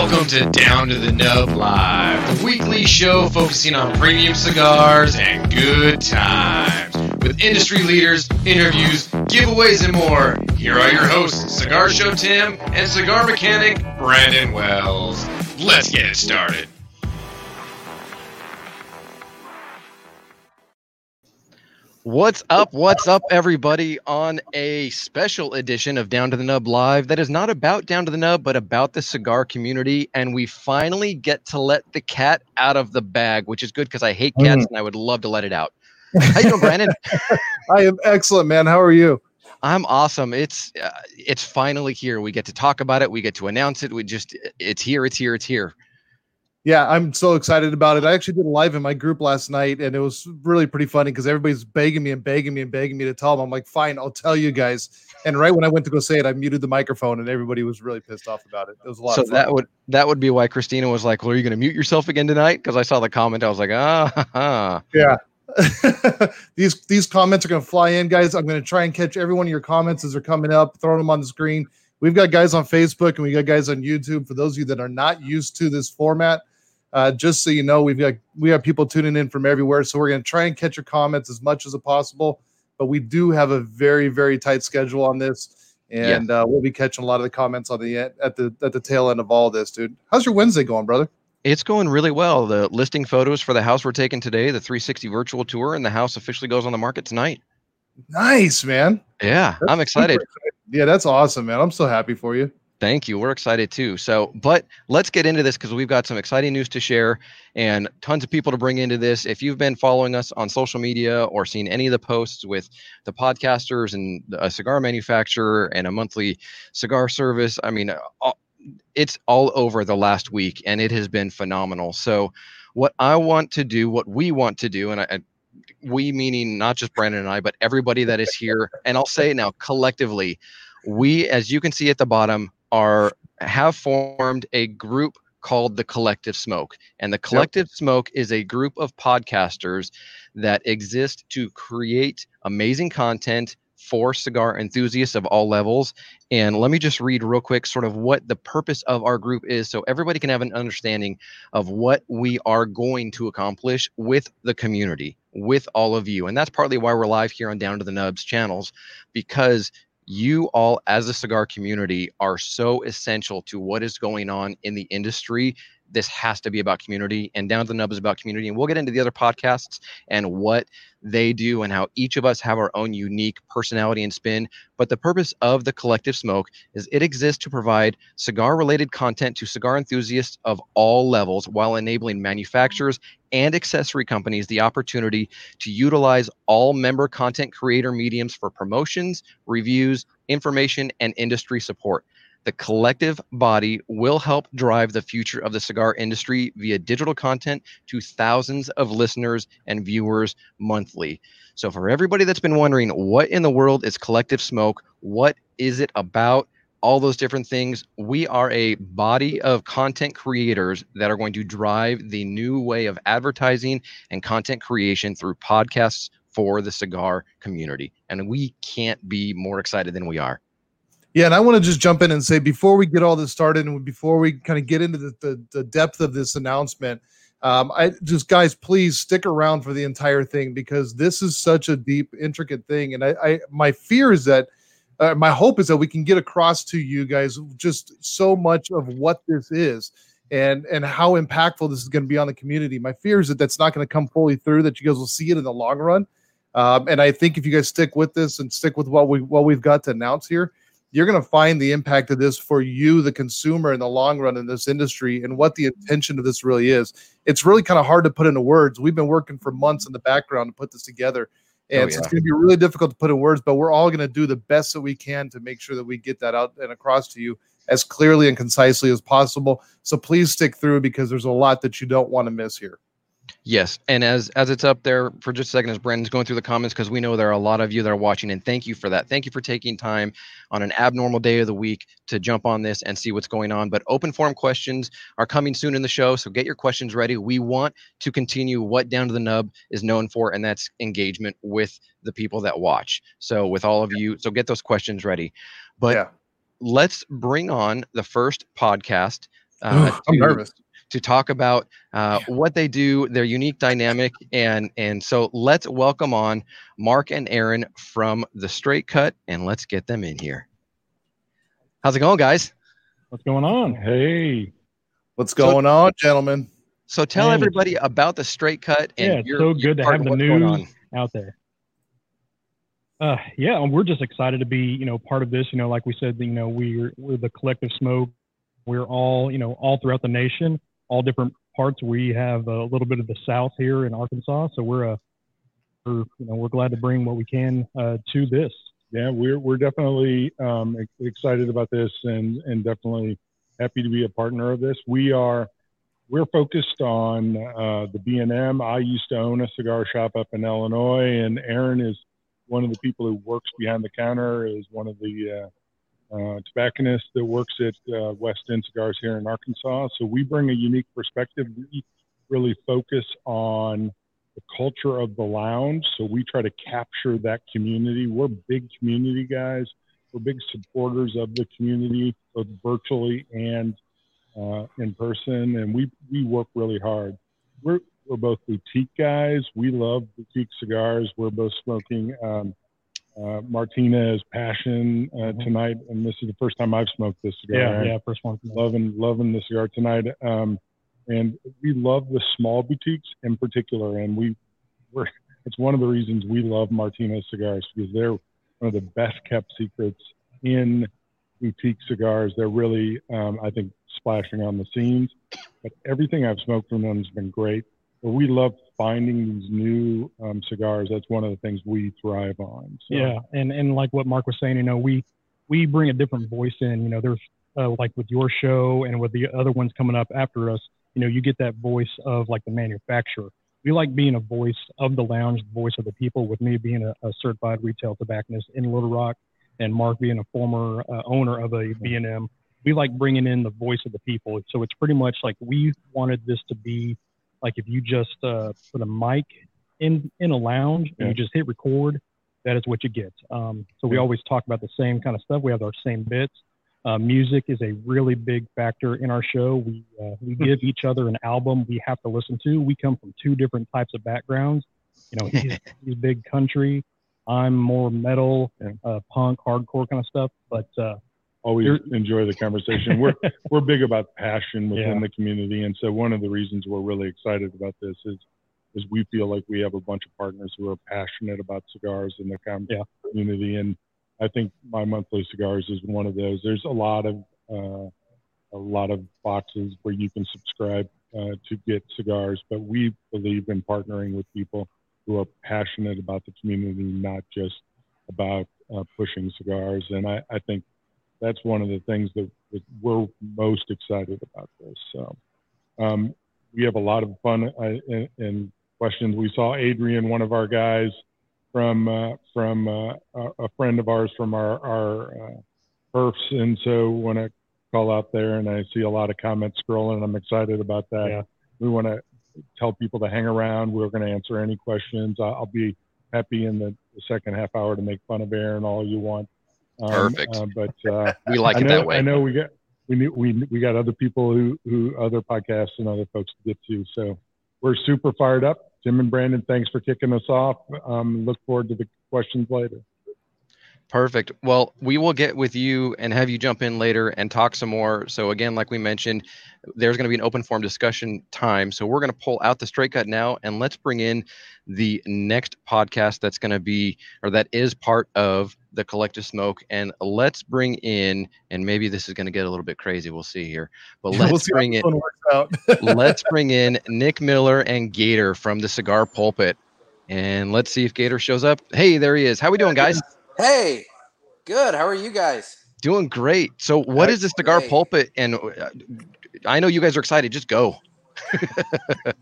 Welcome to Down to the Nub Live, the weekly show focusing on premium cigars and good times. With industry leaders, interviews, giveaways, and more, here are your hosts, Cigar Show Tim and cigar mechanic Brandon Wells. Let's get it started. What's up? What's up, everybody? On a special edition of Down to the Nub Live that is not about Down to the Nub, but about the cigar community. And we finally get to let the cat out of the bag, which is good because I hate cats mm. and I would love to let it out. How you doing, Brandon? I am excellent, man. How are you? I'm awesome. It's uh, it's finally here. We get to talk about it. We get to announce it. We just it's here. It's here. It's here yeah, I'm so excited about it. I actually did a live in my group last night, and it was really pretty funny because everybody's begging me and begging me and begging me to tell them. I'm like, fine, I'll tell you guys. And right when I went to go say it, I muted the microphone, and everybody was really pissed off about it. It was a lot. So that would that would be why Christina was like, "Well, are you going to mute yourself again tonight?" Because I saw the comment, I was like, "Ah, yeah." these these comments are going to fly in, guys. I'm going to try and catch every one of your comments as they're coming up, throwing them on the screen. We've got guys on Facebook and we got guys on YouTube. For those of you that are not used to this format, uh, just so you know, we've got we have people tuning in from everywhere, so we're going to try and catch your comments as much as possible. But we do have a very very tight schedule on this, and yeah. uh, we'll be catching a lot of the comments on the at the at the tail end of all this, dude. How's your Wednesday going, brother? It's going really well. The listing photos for the house we're taking today, the 360 virtual tour, and the house officially goes on the market tonight. Nice, man. Yeah, that's I'm excited. Yeah, that's awesome, man. I'm so happy for you. Thank you. We're excited too. So, but let's get into this because we've got some exciting news to share and tons of people to bring into this. If you've been following us on social media or seen any of the posts with the podcasters and a cigar manufacturer and a monthly cigar service, I mean, it's all over the last week and it has been phenomenal. So, what I want to do, what we want to do, and I, we meaning not just Brandon and I, but everybody that is here, and I'll say now collectively, we, as you can see at the bottom, are have formed a group called the Collective Smoke. And the Collective yep. Smoke is a group of podcasters that exist to create amazing content for cigar enthusiasts of all levels. And let me just read real quick sort of what the purpose of our group is so everybody can have an understanding of what we are going to accomplish with the community, with all of you. And that's partly why we're live here on Down to the Nubs channels because you all as a cigar community are so essential to what is going on in the industry this has to be about community and down to the nub is about community and we'll get into the other podcasts and what they do and how each of us have our own unique personality and spin. But the purpose of the collective smoke is it exists to provide cigar related content to cigar enthusiasts of all levels while enabling manufacturers and accessory companies the opportunity to utilize all member content creator mediums for promotions, reviews, information, and industry support. The collective body will help drive the future of the cigar industry via digital content to thousands of listeners and viewers monthly. So, for everybody that's been wondering, what in the world is Collective Smoke? What is it about? All those different things. We are a body of content creators that are going to drive the new way of advertising and content creation through podcasts for the cigar community. And we can't be more excited than we are. Yeah, and I want to just jump in and say before we get all this started and before we kind of get into the, the, the depth of this announcement, um, I just guys, please stick around for the entire thing because this is such a deep, intricate thing. And I, I my fear is that uh, my hope is that we can get across to you guys just so much of what this is and and how impactful this is going to be on the community. My fear is that that's not going to come fully through. That you guys will see it in the long run. Um, and I think if you guys stick with this and stick with what we what we've got to announce here, you're going to find the impact of this for you, the consumer, in the long run in this industry and what the intention of this really is. It's really kind of hard to put into words. We've been working for months in the background to put this together. Oh, and oh, yeah. so it's going to be really difficult to put in words, but we're all going to do the best that we can to make sure that we get that out and across to you as clearly and concisely as possible. So please stick through because there's a lot that you don't want to miss here. Yes, and as as it's up there for just a second, as Brandon's going through the comments, because we know there are a lot of you that are watching, and thank you for that. Thank you for taking time on an abnormal day of the week to jump on this and see what's going on. But open forum questions are coming soon in the show, so get your questions ready. We want to continue what Down to the Nub is known for, and that's engagement with the people that watch. So with all of you, so get those questions ready. But yeah. let's bring on the first podcast Uh, I'm nervous. To talk about uh, what they do, their unique dynamic, and and so let's welcome on Mark and Aaron from the Straight Cut, and let's get them in here. How's it going, guys? What's going on? Hey, What's going on, gentlemen? So tell Man, everybody about the Straight Cut and Yeah, it's your, so good to have the news. out there. Uh, yeah, and we're just excited to be, you know, part of this. You know, like we said, you know, we're we're the collective smoke. We're all, you know, all throughout the nation, all different parts. We have a little bit of the South here in Arkansas, so we're a, we're, you know, we're glad to bring what we can uh, to this. yeah, we're we're definitely um, excited about this and and definitely happy to be a partner of this. We are we're focused on uh, the B and M. I used to own a cigar shop up in Illinois, and Aaron is one of the people who works behind the counter. Is one of the uh, uh, tobacconists that works at uh, West End Cigars here in Arkansas. So we bring a unique perspective. We really focus on the culture of the lounge. So we try to capture that community. We're big community guys. We're big supporters of the community, both virtually and uh, in person. And we, we work really hard. We're, we're both boutique guys. We love boutique cigars. We're both smoking um, uh, Martinez Passion uh, tonight. And this is the first time I've smoked this cigar. Yeah, yeah, first one. loving loving the cigar tonight. Um, and we love the small boutiques in particular, and we we're it's one of the reasons we love Martinez cigars because they're one of the best kept secrets in boutique cigars. They're really um, I think splashing on the scenes, but everything I've smoked from them has been great. We love finding these new um, cigars. That's one of the things we thrive on. So, Yeah, and and like what Mark was saying, you know, we we bring a different voice in. You know, there's uh, like with your show and with the other ones coming up after us. You know, you get that voice of like the manufacturer. We like being a voice of the lounge, the voice of the people. With me being a, a certified retail tobacconist in Little Rock, and Mark being a former uh, owner of a B&M, we like bringing in the voice of the people. So it's pretty much like we wanted this to be like if you just uh, put a mic in in a lounge and Yeah. you just hit record, that is what you get. Um, so we always talk about the same kind of stuff. We have our same bits. Uh, music is a really big factor in our show. We uh, we give each other an album we have to listen to. We come from two different types of backgrounds. You know, he's, he's big country. I'm more metal, Yeah. uh, punk, hardcore kind of stuff. But uh, always enjoy the conversation. We're we're big about passion within Yeah. the community, and so one of the reasons we're really excited about this is is we feel like we have a bunch of partners who are passionate about cigars in the com- Yeah. community, and I think my monthly cigars is one of those. There's a lot of uh, a lot of boxes where you can subscribe uh, to get cigars, but we believe in partnering with people who are passionate about the community, not just about uh, pushing cigars. And I, I think that's one of the things that, that we're most excited about this. So um, we have a lot of fun uh, in questions. We saw Adrian, one of our guys from uh, from uh, a friend of ours from our our uh, perfs, and so want to call out there. And I see a lot of comments scrolling. I'm excited about that. Yeah. We want to tell people to hang around. We're going to answer any questions. I'll, I'll be happy in the, the second half hour to make fun of Aaron all you want. Um, Perfect. uh, but uh, We like I it know, that way. I know we got we we we got other people who who other podcasts and other folks to get to. So we're super fired up. Tim and Brandon, thanks for kicking us off. Um, look forward to the questions later. Perfect. Well, we will get with you and have you jump in later and talk some more. So again, like we mentioned, there's going to be an open forum discussion time. So we're going to pull out the straight cut now and let's bring in the next podcast that's going to be or that is part of the collective smoke and let's bring in and maybe this is going to get a little bit crazy. We'll see here. But let's we'll bring how in this one works out. let's bring in Nick Miller and Gator from the Cigar Pulpit. And let's see if Gator shows up. Hey, there he is. How we doing, guys? Hey, good. How are you guys? Doing great. So, what is the Cigar Great. Pulpit? And uh, I know you guys are excited. Just go.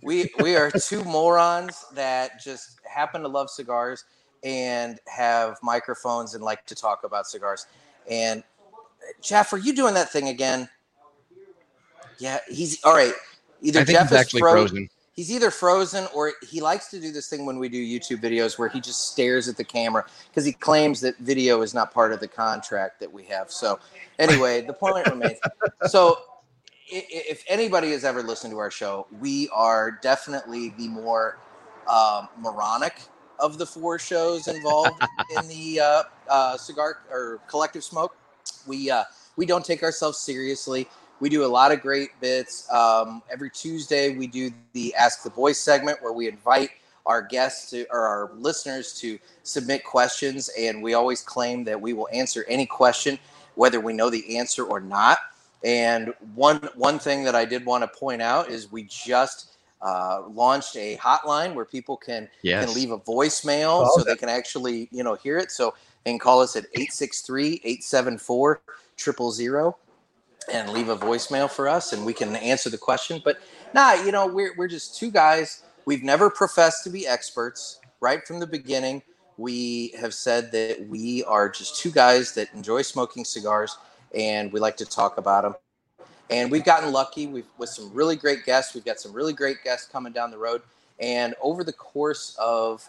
We we are two morons that just happen to love cigars and have microphones and like to talk about cigars. And Jeff, are you doing that thing again? Yeah, he's all right. Either Jeff is actually fro- frozen. He's either frozen or he likes to do this thing when we do YouTube videos where he just stares at the camera because he claims that video is not part of the contract that we have. So, anyway, the point remains. So, if anybody has ever listened to our show, we are definitely the more um, moronic of the four shows involved in the uh, uh, cigar or collective smoke. We uh, we don't take ourselves seriously. We do a lot of great bits. Um, every Tuesday, we do the Ask the Boys segment where we invite our guests to, or our listeners to submit questions, and we always claim that we will answer any question, whether we know the answer or not. And one one thing that I did want to point out is we just uh, launched a hotline where people can Yes. can leave a voicemail Oh, so they can actually you know hear it. So they can call us at 863-874-000 and leave a voicemail for us and we can answer the question. But nah, you know, we're we're just two guys. We've never professed to be experts. Right from the beginning, we have said that we are just two guys that enjoy smoking cigars and we like to talk about them. And we've gotten lucky we've, with some really great guests. We've got some really great guests coming down the road. And over the course of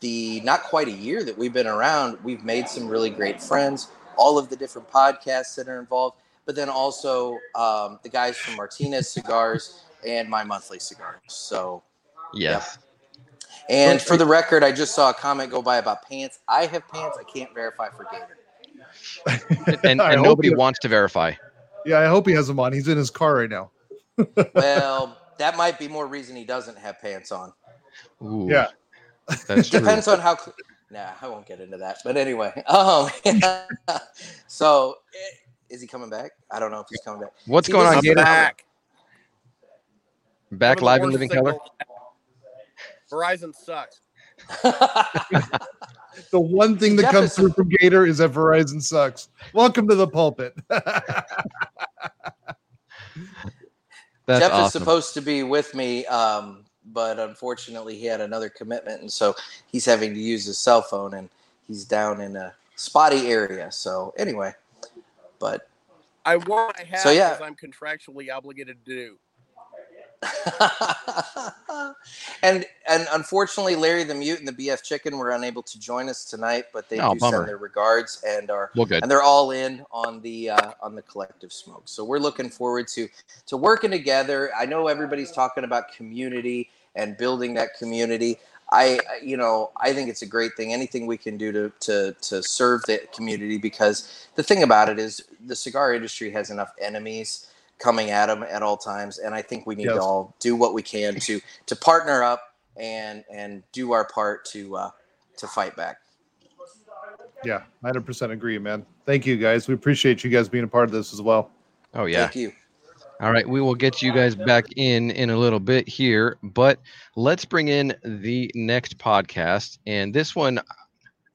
the not quite a year that we've been around, we've made some really great friends. All of the different podcasts that are involved, but then also um, the guys from Martinez Cigars and My Monthly Cigars. So, Yes. and for the record, I just saw a comment go by about pants. I have pants. I can't verify for Gator. And, and nobody wants to verify. Yeah, I hope he has them on. He's in his car right now. Well, that might be more reason he doesn't have pants on. Ooh, Yeah. That's true. Depends on how. cl- Nah, I won't get into that. But anyway, um, so eh, is he coming back? I don't know if he's coming back. What's See, going on, is Gator? back. Back One of the live in living color. Verizon sucks. The one thing that comes through from Gator is that Verizon sucks. Welcome to the pulpit. That's Jeff is supposed to be with me, um, but unfortunately, he had another commitment, and so he's having to use his cell phone, and he's down in a spotty area. So anyway, but I want my hat So, yeah. I'm contractually obligated to do. and and unfortunately, Larry the Mute and the BF Chicken were unable to join us tonight, but they Oh, do bummer. send their regards and are well, good. and they're all in on the uh, on the collective smoke. So we're looking forward to to working together. I know everybody's talking about community and building that community. I I- you know I think it's a great thing. Anything we can do to to to serve the community because the thing about it is the cigar industry has enough enemies coming at them at all times, and I think we need Yes. to all do what we can to to partner up and and do our part to uh, to fight back. yeah, 100% agree, man. Thank you, guys. We appreciate you guys being a part of this as well. Oh yeah. Thank you. All right, we will get you guys back in in a little bit here, but let's bring in the next podcast. And this one,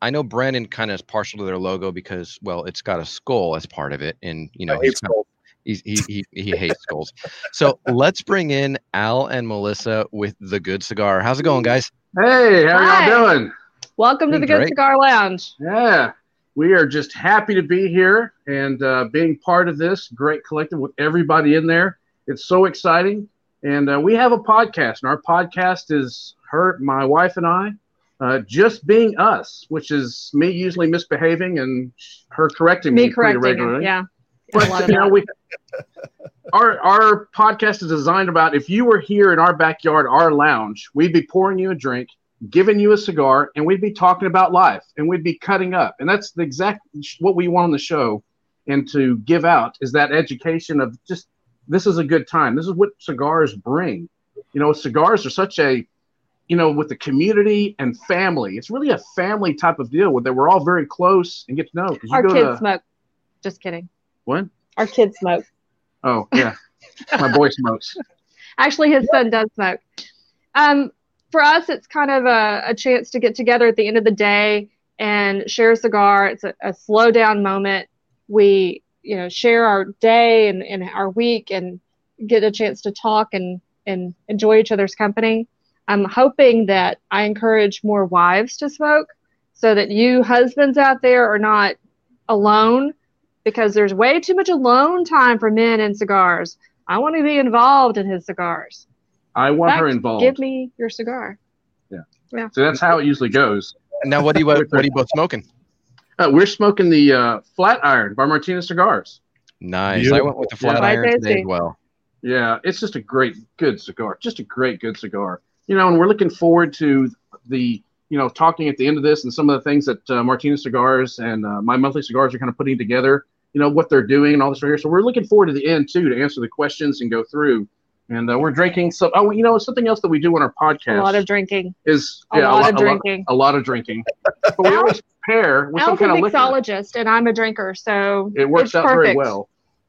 I know Brandon kind of is partial to their logo because, well, it's got a skull as part of it, and you know I hate he's, kind of- he's he, he he hates skulls. So let's bring in Al and Melissa with the Good Cigar. How's it going, guys? Hey, how Hi. y'all doing? Welcome to the Doing Good great. Cigar Lounge. Yeah, we are just happy to be here and uh, being part of this great collective with everybody in there. It's so exciting, and uh, we have a podcast, and our podcast is her, my wife, and I, uh, just being us, which is me usually misbehaving and her correcting me, Me pretty regularly. him. Yeah. But you know, we our our podcast is designed about if you were here in our backyard, our lounge, we'd be pouring you a drink, giving you a cigar, and we'd be talking about life, and we'd be cutting up, and that's the exact what we want on the show, and to give out is that education of just this is a good time. This is what cigars bring. You know, cigars are such a you know, with the community and family, it's really a family type of deal where we're all very close and get to know. you Our go kids to- smoke. Just kidding. What? Our kids smoke. Oh yeah, my boy smokes. Actually, his son does smoke. Um, for us, it's kind of a, a chance to get together at the end of the day and share a cigar. It's a, a slow down moment. We, you know, share our day and, and our week and get a chance to talk and, and enjoy each other's company. I'm hoping that I encourage more wives to smoke so that you husbands out there are not alone because there's way too much alone time for men in cigars. I want to be involved in his cigars. I want In her involved. Give me your cigar. Yeah. Yeah. So that's how it usually goes. Now, what do you what are you both smoking? Uh, we're smoking the uh, Flat Iron by Martinez Cigars. Nice. I went with the Yeah. flat Quite iron today tasty. as well. Yeah, it's just a great, good cigar. Just a great, good cigar. You know, and we're looking forward to the, you know, talking at the end of this and some of the things that uh, Martinez Cigars and uh, my monthly cigars are kind of putting together. You know what they're doing and all this right here. So we're looking forward to the end too to answer the questions and go through. And uh, we're drinking some. Oh, you know, something else that we do on our podcast. A lot of drinking. is A yeah, lot a, of a lot- drinking. A lot, of drinking. But we always pair with some Al's a kind of liquor. mixologist, and I'm a drinker, so It works it's out very well.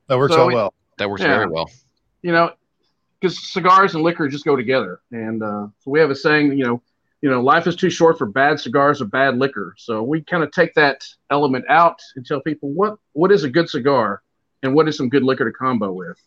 That works So out we- well. That works Yeah. very well. you know, because cigars and liquor just go together. And uh, so we have a saying, you know, you know, life is too short for bad cigars or bad liquor. So we kind of take that element out and tell people what what is a good cigar and what is some good liquor to combo with,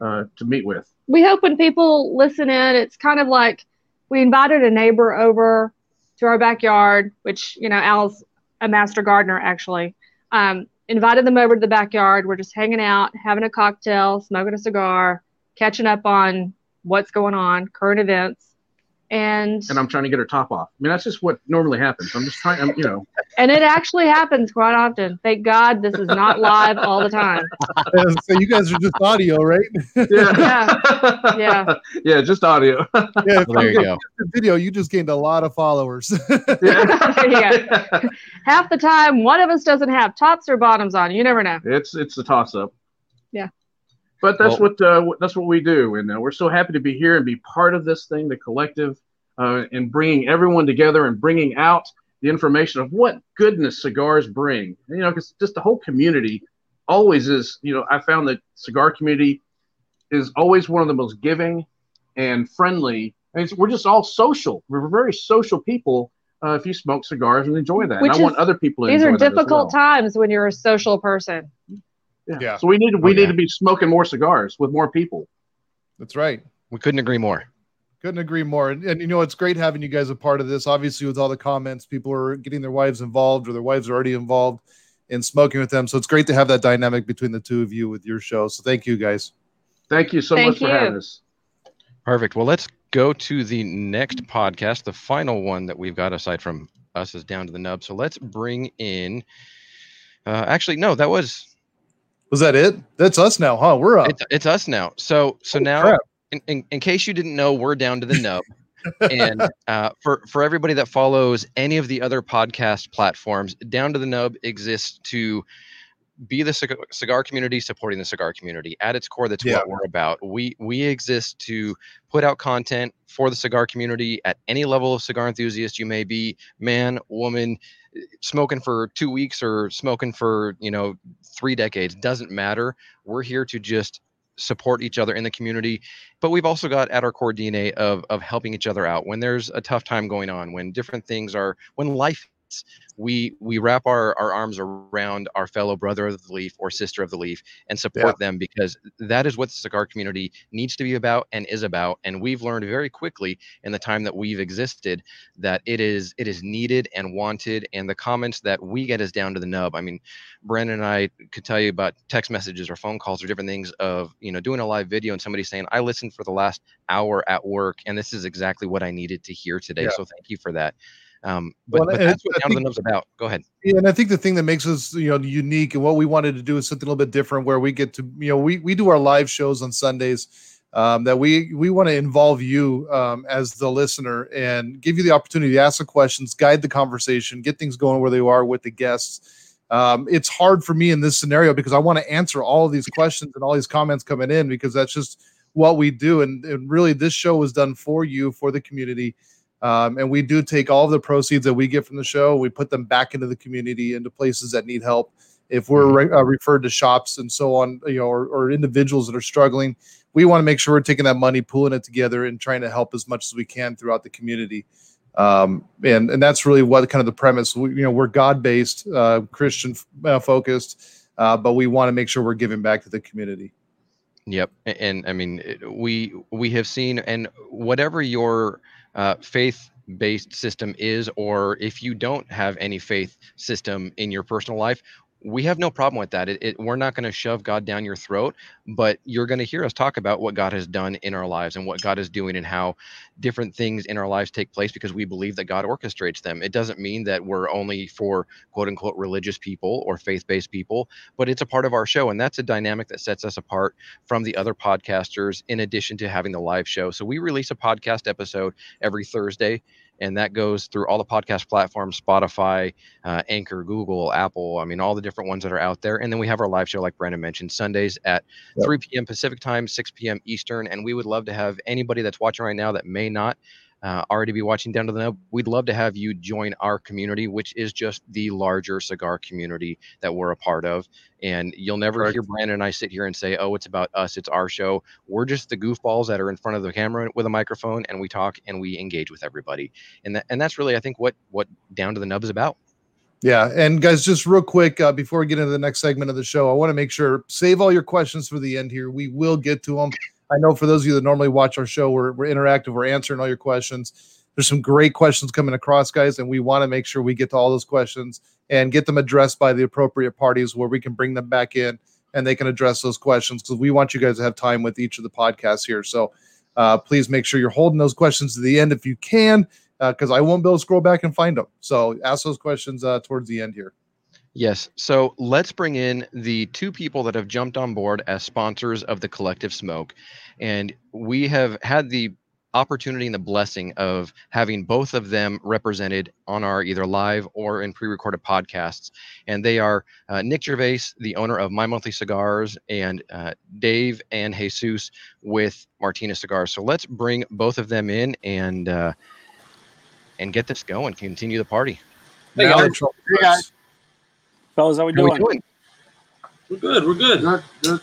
uh, to meet with. we hope when people listen in, it's kind of like we invited a neighbor over to our backyard, which, you know, Al's a master gardener actually. Um, invited them over to the backyard. We're just hanging out, having a cocktail, smoking a cigar, catching up on what's going on, current events. And And I'm trying to get her top off. I mean, that's just what normally happens. I'm just trying, I'm, you know, and it actually happens quite often. Thank God this is not live all the time. Yeah, so you guys are just audio, right? yeah, Yeah. yeah, just audio. Yeah, Well, there you go. the video. You just gained a lot of followers. yeah. Half the time, one of us doesn't have tops or bottoms on. You never know. It's it's a toss up. Yeah. But that's Well- what uh, that's what we do, and uh, we're so happy to be here and be part of this thing, the collective, uh, and bringing everyone together and bringing out the information of what goodness cigars bring. You know, because just the whole community always is. You know, I found that cigar community is always one of the most giving and friendly. And it's, we're just all social. We're very social people. Uh, if you smoke cigars and enjoy that, Which and I want other people to These enjoy are that as difficult well. times when you're a social person. Yeah. Yeah. So we need to, we Oh, need yeah. to be smoking more cigars with more people. That's right. We couldn't agree more. Couldn't agree more. And, and you know, it's great having you guys a part of this. Obviously, with all the comments, people are getting their wives involved or their wives are already involved in smoking with them. So it's great to have that dynamic between the two of you with your show. So thank you guys. Thank you so Thank much for having us. Perfect. Well, let's go to the next podcast, the final one that we've got aside from us is down to the nub. So let's bring in. Uh, actually, no, that was Was that it? That's us now, huh? We're up. it's, it's us now. So so Holy now, in, in, in case you didn't know, we're down to the nub. and uh, for for everybody that follows any of the other podcast platforms, down to the nub exists to be the cigar, cigar community supporting the cigar community at its core that's Yeah. what we're about we we exist to put out content for the cigar community at any level of cigar enthusiast you may be man woman smoking for two weeks or smoking for you know three decades doesn't matter. We're here to just support each other in the community but we've also got at our core dna of of helping each other out when there's a tough time going on when different things are when life we we wrap our, our arms around our fellow brother of the leaf or sister of the leaf and support them because that is what the cigar community needs to be about and is about and we've learned very quickly in the time that we've existed that it is it is needed and wanted and the comments that we get is down to the nub. I mean brandon and i could tell you about text messages or phone calls or different things of you know doing a live video and somebody saying i listened for the last hour at work and this is exactly what i needed to hear today. Yeah. so thank you for that um, but, Well, but that's what I down to the nub's about go ahead Yeah, and I think the thing that makes us, you know, unique and what we wanted to do is something a little bit different where we get to, you know, we, we do our live shows on Sundays um, that we we want to involve you um, as the listener and give you the opportunity to ask the questions, guide the conversation, get things going where they are with the guests. Um, it's hard for me in this scenario because I want to answer all of these questions and all these comments coming in because that's just what we do. And, and really, this show was done for you, for the community. Um, and we do take all of the proceeds that we get from the show, we put them back into the community, into places that need help. If we're re- uh, referred to shops and so on, you know, or, or individuals that are struggling, we want to make sure we're taking that money, pooling it together, and trying to help as much as we can throughout the community. Um, and and that's really what kind of the premise. We, you know, we're God based, uh, Christian uh, focused, uh, but we want to make sure we're giving back to the community. Yep, A- and, I mean it- we we have seen, and whatever your uh, faith-based system is, or if you don't have any faith system in your personal life, we have no problem with that. It, it, we're not going to shove God down your throat, but you're going to hear us talk about what God has done in our lives and what God is doing and how different things in our lives take place because we believe that God orchestrates them. It doesn't mean that we're only for quote unquote religious people or faith based people, but it's a part of our show. And that's a dynamic that sets us apart from the other podcasters, in addition to having the live show. So we release a podcast episode every Thursday and that goes through all the podcast platforms spotify uh, anchor google apple i mean all the different ones that are out there and then we have our live show like brandon mentioned sundays at yep. 3 p.m pacific time 6 p.m eastern and we would love to have anybody that's watching right now that may not uh, already be watching Down to the Nub, we'd love to have you join our community, which is just the larger cigar community that we're a part of. And you'll never hear Brandon and I sit here and say, "Oh, it's about us. It's our show." We're just the goofballs that are in front of the camera with a microphone, and we talk and we engage with everybody. And that, and that's really, I think, what what Down to the Nub is about. Yeah, and guys, just real quick uh, before we get into the next segment of the show, I want to make sure save all your questions for the end here. We will get to them. I know for those of you that normally watch our show, we're, we're interactive, we're answering all your questions. There's some great questions coming across, guys, and we want to make sure we get to all those questions and get them addressed by the appropriate parties where we can bring them back in and they can address those questions because we want you guys to have time with each of the podcasts here. So uh, please make sure you're holding those questions to the end if you can, because uh, I won't be able to scroll back and find them. So ask those questions uh, towards the end here. Yes. So let's bring in the two people that have jumped on board as sponsors of the Collective Smoke. And we have had the opportunity and the blessing of having both of them represented on our either live or in pre-recorded podcasts and they are uh, nick gervais the owner of my monthly cigars and uh, dave and jesus with martinez cigars so let's bring both of them in and uh, and get this going continue the party hey guys. hey guys fellas how we doing? We doing we're good we're good. good, good.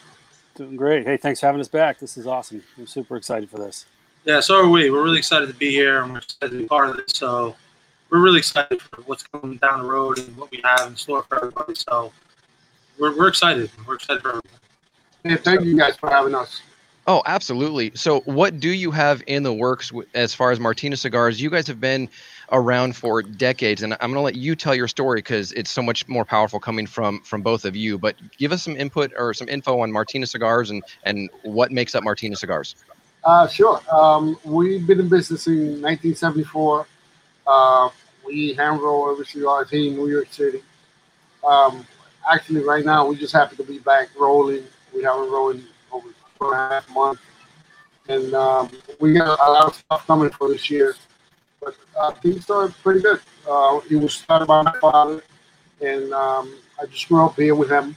Doing great. Hey, thanks for having us back. This is awesome. I'm super excited for this. Yeah, so are we. We're really excited to be here and we're excited to be part of this. So we're really excited for what's coming down the road and what we have in store for everybody. So we're, we're excited. We're excited for everybody. Hey, thank you guys for having us. Oh, absolutely. So, what do you have in the works as far as Martinez cigars? You guys have been around for decades, and I'm going to let you tell your story because it's so much more powerful coming from from both of you. But give us some input or some info on Martinez cigars and and what makes up Martinez cigars. Uh, sure. Um, we've been in business in 1974. Uh, we hand roll every cigar in New York City. Um, actually, right now, we just happen to be back rolling. We haven't rolling over four and a half months. And um, we got a lot of stuff coming for this year. But uh, things are pretty good. Uh, it was started by my father, and um, I just grew up here with him,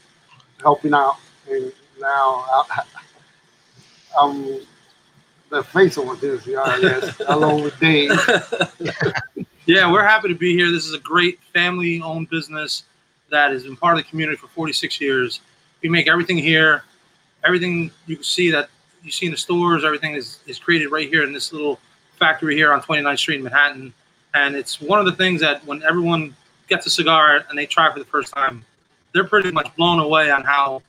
helping out. And now I, I'm the face of this, yeah, along with Dave. yeah, we're happy to be here. This is a great family-owned business that has been part of the community for 46 years. We make everything here. Everything you can see that you see in the stores, everything is, is created right here in this little factory here on 29th Street in Manhattan. And it's one of the things that when everyone gets a cigar and they try for the first time, they're pretty much blown away on how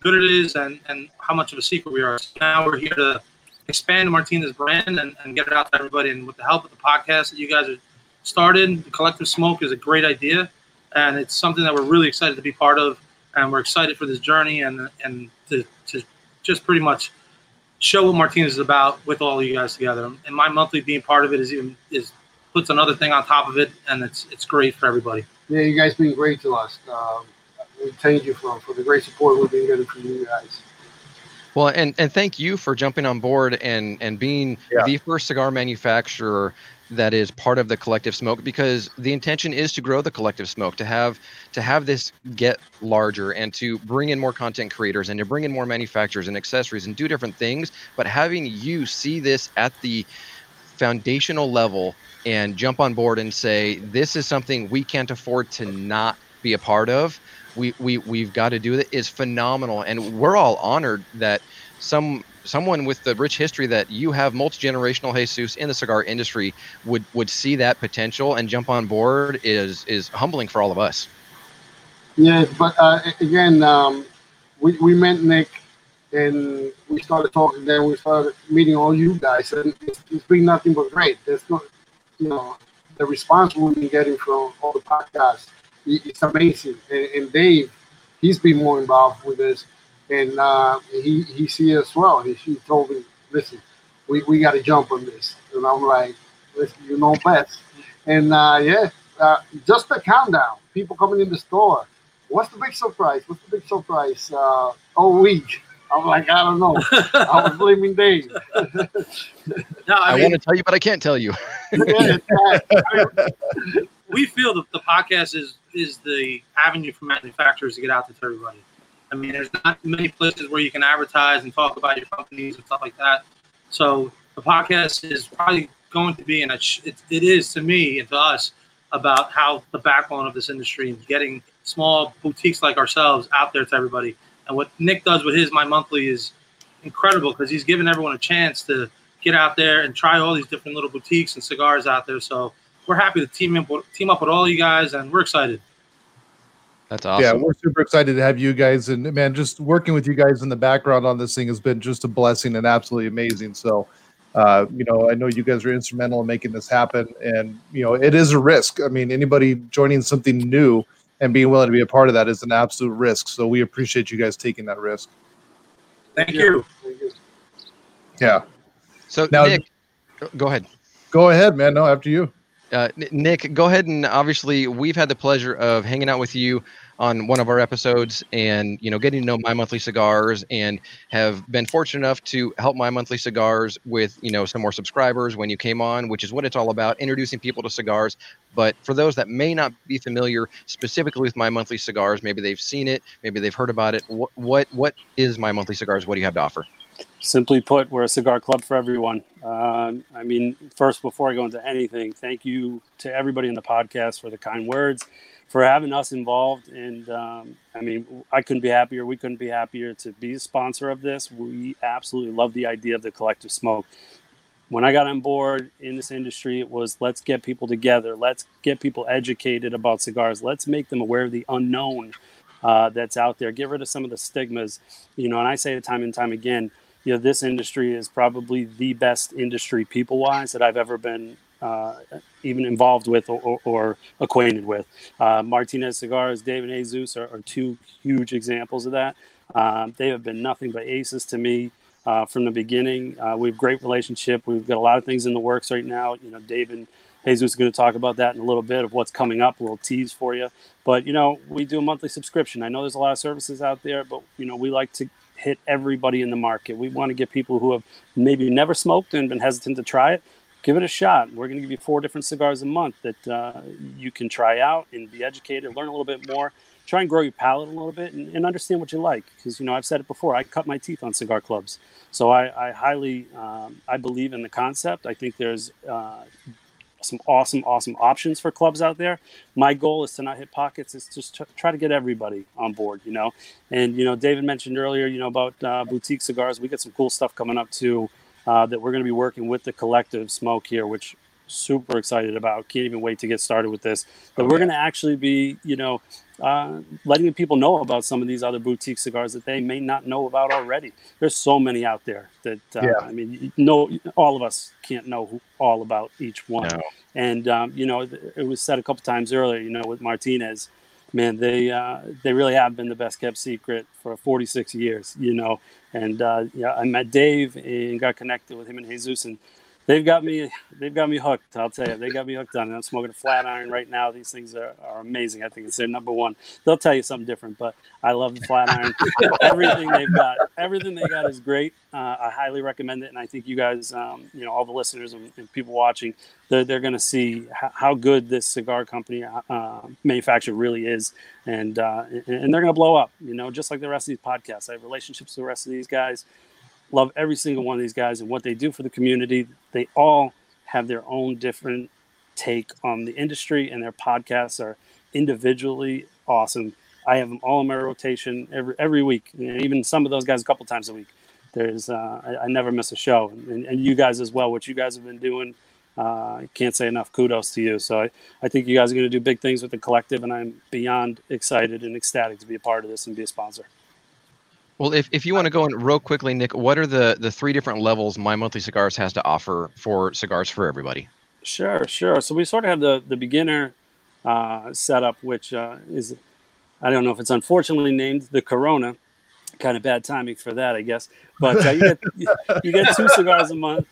good it is and, and how much of a secret we are. So now we're here to expand Martinez brand and, and get it out to everybody. And with the help of the podcast that you guys have started, the Collective Smoke is a great idea. And it's something that we're really excited to be part of. And we're excited for this journey and, and to, to just pretty much show what Martinez is about with all of you guys together. And my monthly being part of it is even is puts another thing on top of it, and it's it's great for everybody. Yeah, you guys been great to us. Um, we thank you for for the great support we've been getting from you guys. Well, and and thank you for jumping on board and and being yeah. the first cigar manufacturer that is part of the collective smoke because the intention is to grow the collective smoke to have to have this get larger and to bring in more content creators and to bring in more manufacturers and accessories and do different things. But having you see this at the foundational level and jump on board and say this is something we can't afford to not be a part of we we we've got to do it is phenomenal. And we're all honored that some someone with the rich history that you have multi-generational jesus in the cigar industry would would see that potential and jump on board is is humbling for all of us. Yeah but uh, again um, we, we met nick and we started talking then we started meeting all you guys and it's, it's been nothing but great. There's no you know the response we've been getting from all the podcasts it's amazing. And, and dave he's been more involved with this, and uh, he he see as well. He, he told me, listen, we, we got to jump on this, and I'm like, listen, you know best. And uh, yeah, uh, just the countdown, people coming in the store. What's the big surprise? What's the big surprise? Uh, all week. I'm like, I don't know. I was blaming Dave. No, I, I mean, want to tell you, but I can't tell you. Yeah, we feel that the podcast is is the avenue for manufacturers to get out to everybody. I mean, there's not many places where you can advertise and talk about your companies and stuff like that. So the podcast is probably going to be, and it, it, is to me and to us about how the backbone of this industry and getting small boutiques like ourselves out there to everybody. And what Nick does with his My Monthly is incredible because he's giving everyone a chance to get out there and try all these different little boutiques and cigars out there. So we're happy to team up, team up with all you guys, and we're excited. That's awesome. Yeah, we're super excited to have you guys, and man, just working with you guys in the background on this thing has been just a blessing and absolutely amazing. So, uh, you know, I know you guys are instrumental in making this happen, and you know, it is a risk. I mean, anybody joining something new and being willing to be a part of that is an absolute risk. So, we appreciate you guys taking that risk. Thank you. Yeah, So Now- Nick, go ahead. go ahead, man. No, after you. Uh, Nick, go ahead and obviously we've had the pleasure of hanging out with you on one of our episodes and you know getting to know my monthly cigars and have been fortunate enough to help my monthly cigars with you know some more subscribers when you came on which is what it's all about introducing people to cigars. But for those that may not be familiar specifically with my monthly cigars maybe they've seen it maybe they've heard about it what what, what is my monthly cigars? What do you have to offer Simply put, we're a cigar club for everyone. Um, I mean, first, before I go into anything, thank you to everybody in the podcast for the kind words, for having us involved. And um, I mean, I couldn't be happier. We couldn't be happier to be a sponsor of this. We absolutely love the idea of the collective smoke. When I got on board in this industry, it was let's get people together, let's get people educated about cigars, let's make them aware of the unknown uh, that's out there, get rid of some of the stigmas. You know, and I say it time and time again you know, this industry is probably the best industry people wise that I've ever been uh, even involved with or, or, acquainted with. Uh, Martinez Cigars, David Jesus are, are two huge examples of that. Um, they have been nothing but aces to me uh, from the beginning. Uh, we have great relationship. We've got a lot of things in the works right now. You know, David. Jesus is going to talk about that in a little bit of what's coming up, a little tease for you. But, you know, we do a monthly subscription. I know there's a lot of services out there, but, you know, we like to hit everybody in the market. We want to get people who have maybe never smoked and been hesitant to try it. Give it a shot. We're going to give you four different cigars a month that uh, you can try out and be educated, learn a little bit more, try and grow your palate a little bit, and, and understand what you like. Because you know, I've said it before. I cut my teeth on cigar clubs, so I, I highly um, I believe in the concept. I think there's uh, some awesome, awesome options for clubs out there. My goal is to not hit pockets. It's just tr- try to get everybody on board, you know. And you know, David mentioned earlier, you know, about uh, boutique cigars. We got some cool stuff coming up too uh, that we're going to be working with the collective smoke here, which super excited about. Can't even wait to get started with this. But we're going to actually be, you know, uh, letting people know about some of these other boutique cigars that they may not know about already. There's so many out there that uh, Yeah. I mean, no, all of us can't know who, all about each one. No. And um, you know, it was said a couple times earlier. You know, with Martinez, man, they uh, they really have been the best kept secret for 46 years. You know, and uh, yeah, I met Dave and got connected with him and Jesus, and they've got me they've got me hooked. I'll tell you, they got me hooked on it. I'm smoking a flat iron right now. These things are, are amazing. I think it's their number one. They'll tell you something different, but I love the flat iron. everything they've got, everything they got is great. Uh, I highly recommend it, and I think you guys, um, you know, all the listeners and, and people watching, they're, they're going to see how, how good this cigar company uh, manufacturer really is, and uh, and, and they're going to blow up. You know, just like the rest of these podcasts. I have relationships with the rest of these guys. Love every single one of these guys and what they do for the community. They all have their own different take on the industry, and their podcasts are individually awesome. I have them all in my rotation every every week, and even some of those guys a couple times a week. There's uh, I, I never miss a show, and, and you guys as well. What you guys have been doing, uh, can't say enough kudos to you. So I, I think you guys are going to do big things with the collective, and I'm beyond excited and ecstatic to be a part of this and be a sponsor. Well, if, if you want to go in real quickly, Nick, what are the, the three different levels My Monthly Cigars has to offer for cigars for everybody? Sure, sure. So we sort of have the the beginner uh, setup, which uh, is I don't know if it's unfortunately named the Corona. Kind of bad timing for that, I guess. But uh, you get you get two cigars a month,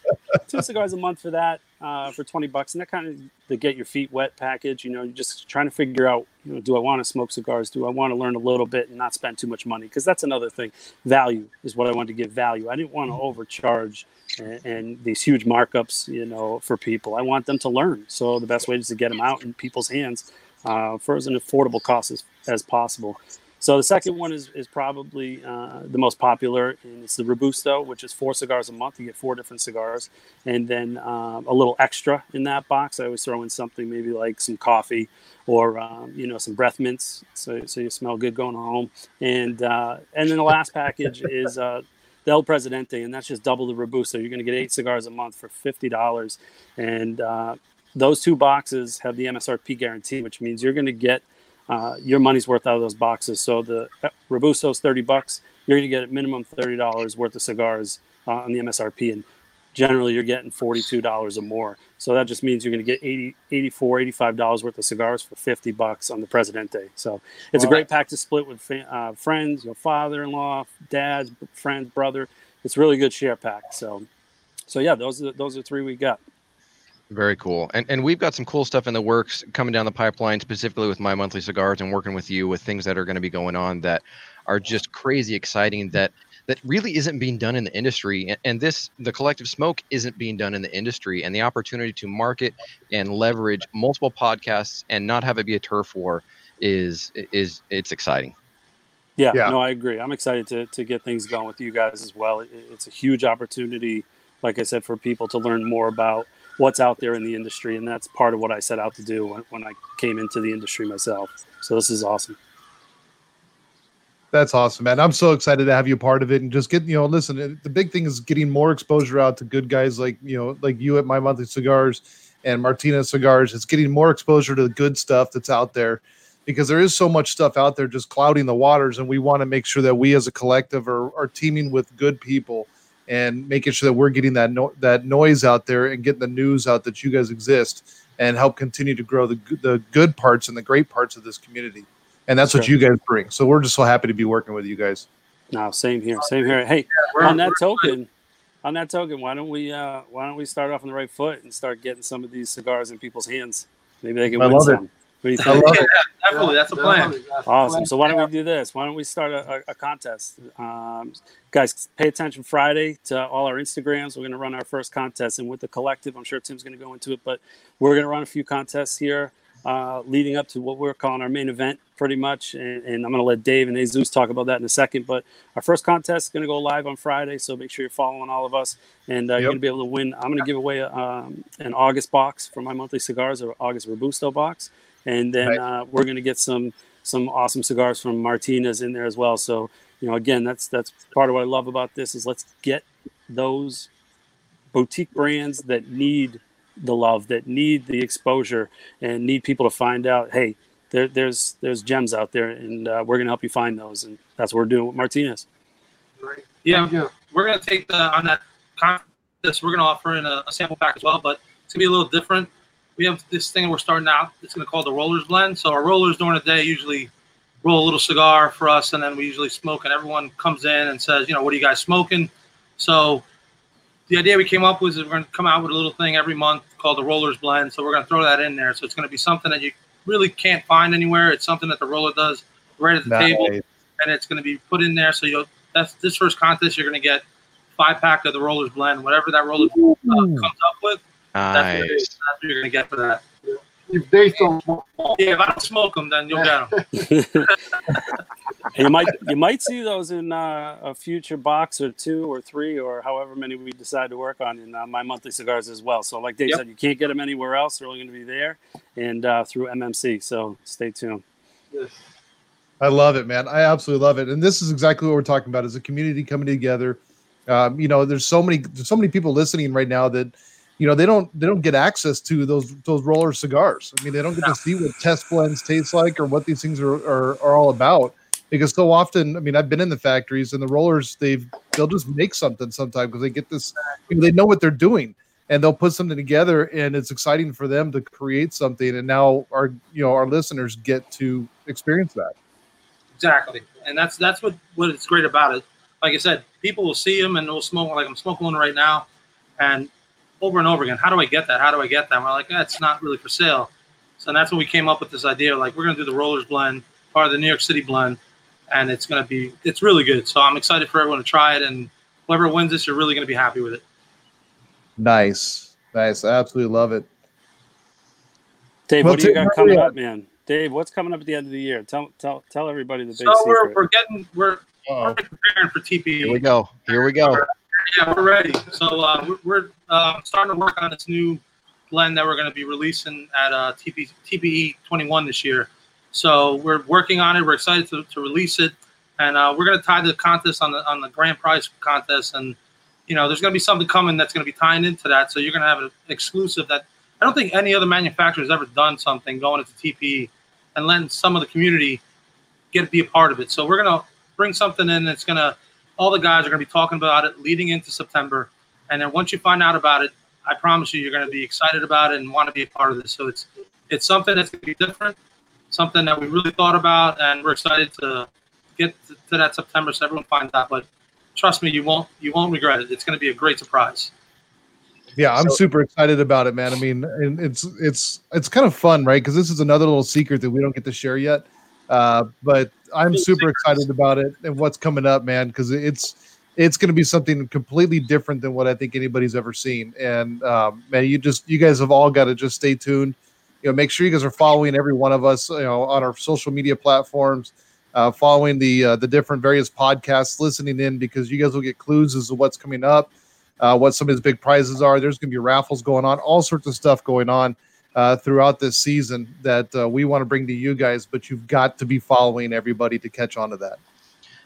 two cigars a month for that uh, for twenty bucks, and that kind of the get your feet wet package. You know, you're just trying to figure out, you know, do I want to smoke cigars? Do I want to learn a little bit and not spend too much money? Because that's another thing. Value is what I wanted to give value. I didn't want to overcharge and, and these huge markups, you know, for people. I want them to learn. So the best way is to get them out in people's hands uh, for as an affordable cost as, as possible. So the second one is, is probably uh, the most popular, and it's the Robusto, which is four cigars a month. You get four different cigars, and then um, a little extra in that box. I always throw in something maybe like some coffee or um, you know some breath mints, so, so you smell good going home. And uh, and then the last package is uh, the El Presidente, and that's just double the Robusto. You're going to get eight cigars a month for fifty dollars, and uh, those two boxes have the MSRP guarantee, which means you're going to get uh, your money's worth out of those boxes. So the Robusto is 30 bucks. You're going to get at minimum $30 worth of cigars uh, on the MSRP. And generally you're getting $42 or more. So that just means you're going to get 80, 84, $85 worth of cigars for 50 bucks on the Presidente. So it's wow. a great pack to split with uh, friends, your father-in-law, dads, friends, brother. It's really good share pack. So, so yeah, those are, those are three we got. Very cool. And and we've got some cool stuff in the works coming down the pipeline, specifically with my monthly cigars and working with you with things that are going to be going on that are just crazy exciting that that really isn't being done in the industry. And this the collective smoke isn't being done in the industry. And the opportunity to market and leverage multiple podcasts and not have it be a turf war is is it's exciting. Yeah, yeah. no i agree. I'm excited to, to get things going with you guys as well. It, it's a huge opportunity like i said for people to learn more about what's out there in the industry, and that's part of what I set out to do when, when I came into the industry myself. So this is awesome. That's awesome, man. I'm so excited to have you part of it and just get, you know, listen, the big thing is getting more exposure out to good guys like, you know, like you at My Monthly Cigars and Martinez Cigars. It's getting more exposure to the good stuff that's out there because there is so much stuff out there just clouding the waters. And we want to make sure that we as a collective are, are teaming with good people and making sure that we're getting that no- that noise out there and getting the news out that you guys exist and help continue to grow the the good parts and the great parts of this community. And that's sure. what you guys bring. So we're just so happy to be working with you guys. No, same here, same here. Hey, yeah, on that token, on that token, why don't we uh, why don't we start off on the right foot and start getting some of these cigars in people's hands? Maybe they can I win some. It. What do you think? Yeah, definitely, that's a plan. Awesome. So why don't we do this? Why don't we start a, a contest? Um, guys, pay attention Friday to all our Instagrams. We're going to run our first contest, and with the collective, I'm sure Tim's going to go into it, but we're going to run a few contests here uh, leading up to what we're calling our main event, pretty much. And, and I'm going to let Dave and Jesus talk about that in a second. But our first contest is going to go live on Friday, so make sure you're following all of us, and uh, yep. you're going to be able to win. I'm going to give away a, um, an August box for my monthly cigars, or August Robusto box and then right. uh, we're going to get some some awesome cigars from Martinez in there as well. So you know, again, that's that's part of what I love about this is let's get those boutique brands that need the love, that need the exposure, and need people to find out, hey, there, there's there's gems out there, and uh, we're going to help you find those, and that's what we're doing with Martinez. Right. Yeah, we're going to take the on that contest. We're going to offer in a, a sample pack as well, but it's going to be a little different we have this thing we're starting out. It's going to call the Rollers Blend. So our rollers during the day usually roll a little cigar for us, and then we usually smoke. And everyone comes in and says, you know, what are you guys smoking? So the idea we came up with is we're going to come out with a little thing every month called the Rollers Blend. So we're going to throw that in there. So it's going to be something that you really can't find anywhere. It's something that the roller does right at the nice. table, and it's going to be put in there. So you'll that's this first contest. You're going to get five pack of the Rollers Blend, whatever that roller uh, comes up with. Nice. That's, that's what you're gonna get for that. If they don't smoke, yeah, if I don't smoke them, then you'll get them. you might you might see those in uh, a future box or two or three or however many we decide to work on in uh, my monthly cigars as well. So, like Dave yep. said, you can't get them anywhere else. They're only going to be there and uh, through MMC. So, stay tuned. Yes. I love it, man. I absolutely love it, and this is exactly what we're talking about: is a community coming together. Um, you know, there's so many, there's so many people listening right now that you know they don't they don't get access to those those roller cigars. I mean, they don't get to see what test blends taste like or what these things are are, are all about. Because so often, I mean, I've been in the factories and the rollers they've they'll just make something sometimes because they get this, you know, they know what they're doing and they'll put something together and it's exciting for them to create something and now our you know our listeners get to experience that Exactly, and that's that's what what it's great about it. Like I said, people will see them and they'll smoke. Like I'm smoking one right now, and over and over again, how do I get that? How do I get that? And we're like, eh, not really for sale. So that's when we came up with this idea. Like we're gonna do the Rollers blend, part of the New York City blend, and it's gonna be it's really good. So I'm excited for everyone to try it, and whoever wins this, you're really gonna be happy with it. Nice, nice. I absolutely love it. Dave, Well, what do you got coming up, man? Dave, what's coming up at the end of the year? Tell tell tell everybody the big So we're, we're getting we're, we're preparing for TPE. Here we go. Here we go. Yeah, we're ready. So uh, we're, we're uh, starting to work on this new blend that we're going to be releasing at uh, TP, TPE 21 this year. So we're working on it. We're excited to, to release it, and uh, we're going to tie the contest on the on the grand prize contest. And you know, there's going to be something coming that's going to be tying into that. So you're going to have an exclusive that I don't think any other manufacturer has ever done something going into TPE and letting some of the community get be a part of it. So we're going to bring something in that's going to all the guys are going to be talking about it leading into September. And then once you find out about it, I promise you, you're going to be excited about it and want to be a part of this. So it's it's something that's going to be different, something that we really thought about, and we're excited to get to, to that September so everyone finds out. But trust me, you won't you won't regret it. It's going to be a great surprise. Yeah, I'm So- super excited about it, man. I mean, and it's it's it's kind of fun, right? Because this is another little secret that we don't get to share yet. Uh, but I'm super excited about it and what's coming up, man. Because it's it's going to be something completely different than what I think anybody's ever seen. And um, man, you just you guys have all got to just stay tuned. You know, make sure you guys are following every one of us. You know, on our social media platforms, uh, following the uh, the different various podcasts, listening in because you guys will get clues as to what's coming up uh, what some of his big prizes are. There's going to be raffles going on, all sorts of stuff going on uh, throughout this season that uh, we want to bring to you guys. But you've got to be following everybody to catch on to that.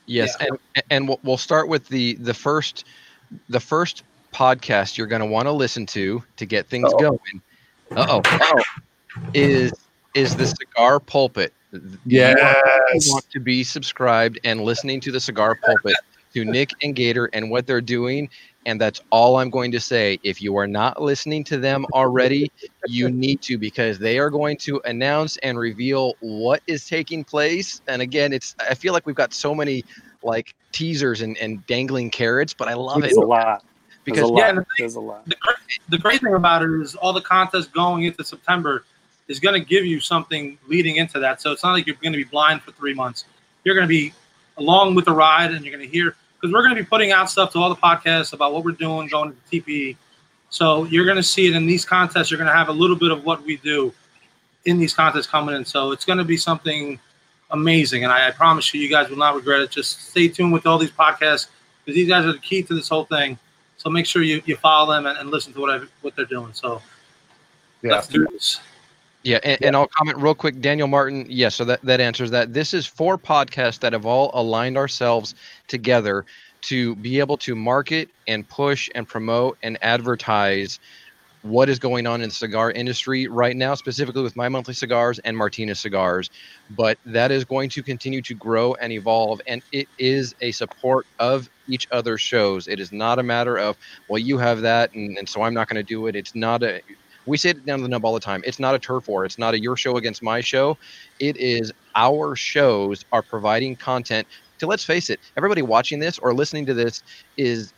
Yes, and and we'll, we'll start with the the first the first podcast you're going to want to listen to to get things Uh-oh. going. Uh oh. Is is the cigar pulpit? You want- Yes. You want to be subscribed and listening to the cigar pulpit to Nick and Gator and what they're doing. And that's all I'm going to say. If you are not listening to them already, you need to because they are going to announce and reveal what is taking place. And again, it's I feel like we've got so many like teasers and, and dangling carrots, but I love There's it a lot. There's because a Yeah, lot. and the There's a lot. the great, the great thing about it is all the contests going into September is going to give you something leading into that. So it's not like you're going to be blind for three months. You're going to be along with the ride, and you're going to hear because we're going to be putting out stuff to all the podcasts about what we're doing going to TPE. So you're going to see it in these contests. You're going to have a little bit of what we do in these contests coming in. So it's going to be something amazing, and I, I promise you, you guys will not regret it. Just stay tuned with all these podcasts because these guys are the key to this whole thing. So make sure you, you follow them and, and listen to what I, what they're doing. So Yeah. let's do this. Yeah, and, and I'll comment real quick. Daniel Martin, yes, so that, that answers that. This is four podcasts that have all aligned ourselves together to be able to market and push and promote and advertise what is going on in the cigar industry right now, specifically with my monthly cigars and Martinez cigars. But that is going to continue to grow and evolve, and it is a support of each other's shows. It is not a matter of, well, you have that, and, and so I'm not going to do it. It's not a we say it down to the nub all the time. It's not a turf war. It's not a your show against my show. It is our shows are providing content. To let's face it, everybody watching this or listening to this is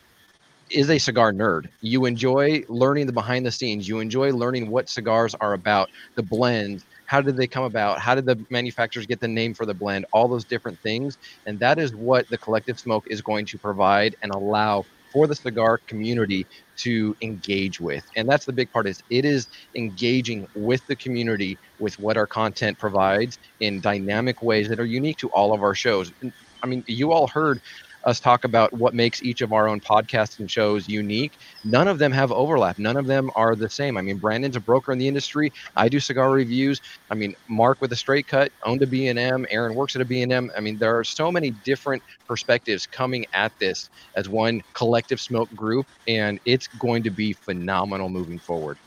is a cigar nerd. You enjoy learning the behind the scenes. You enjoy learning what cigars are about, the blend, how did they come about? How did the manufacturers get the name for the blend? All those different things. And that is what the collective smoke is going to provide and allow for the cigar community to engage with. And that's the big part is it is engaging with the community with what our content provides in dynamic ways that are unique to all of our shows. And, i mean you all heard us talk about what makes each of our own podcasts and shows unique. None of them have overlap. None of them are the same. I mean brandon's a broker in the industry. I do cigar reviews. I mean mark with a straight cut owned a b&m aaron works at a b&m i mean there are so many different perspectives coming at this as one collective smoke group and it's going to be phenomenal moving forward.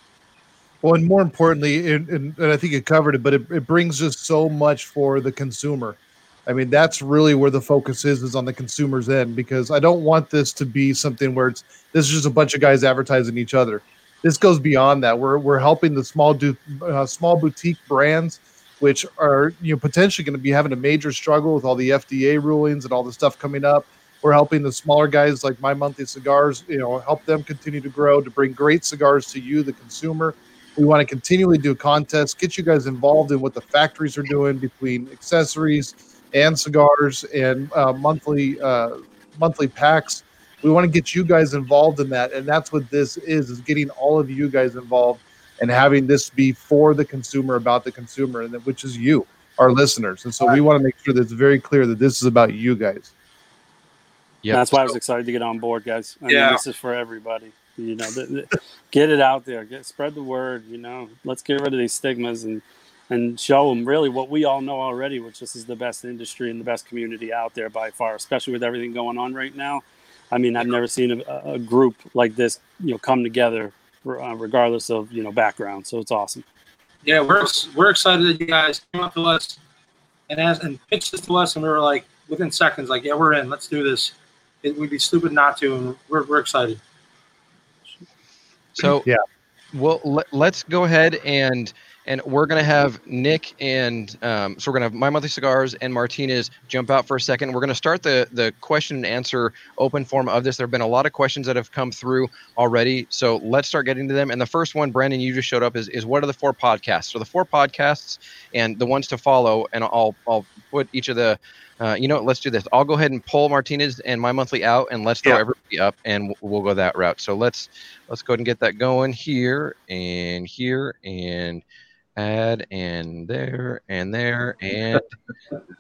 Well, and more importantly, and, and, and I think you covered it, but it, it brings us so much for the consumer. I mean, that's really where the focus is, is on the consumer's end, because I don't want this to be something where it's this is just a bunch of guys advertising each other. This goes beyond that. We're we're helping the small du, uh, small boutique brands which are you know potentially going to be having a major struggle with all the FDA rulings and all the stuff coming up. We're helping the smaller guys like My Monthly Cigars, you know, help them continue to grow to bring great cigars to you, the consumer. We want to continually do contests, get you guys involved in what the factories are doing between accessories and cigars and uh, monthly uh, monthly packs. We want to get you guys involved in that, and that's what this is: is getting all of you guys involved and having this be for the consumer, about the consumer, and that, which is you, our listeners. And so we want to make sure that it's very clear that this is about you guys. Yeah, that's why I was excited to get on board, guys. I Yeah. mean, this is for everybody. You know, th- th- get it out there, get spread the word. You know, let's get rid of these stigmas and and show them really what we all know already, which this is the best industry and the best community out there by far, especially with everything going on right now. I mean, I've never seen a, a group like this, you know, come together uh, regardless of you know background. So it's awesome. Yeah, we're we're excited that you guys came up to us and asked and pitched this to us, and we were like within seconds, like, yeah, we're in. Let's do this. It would be stupid not to, and we're we're excited. So yeah, well, let, let's go ahead and and we're gonna have Nick and um, so we're gonna have my monthly cigars and Martinez jump out for a second. We're gonna start the the question and answer open form of this. There have been a lot of questions that have come through already, so let's start getting to them. And the first one, Brandon, you just showed up is is what are the four podcasts? So the four podcasts and the ones to follow, and I'll I'll put each of the uh, you know, let's do this. I'll go ahead and pull Martinez and my monthly out, and let's throw Yeah. everybody up, and we'll, we'll go that route. So let's let's go ahead and get that going here and here and add and there and there and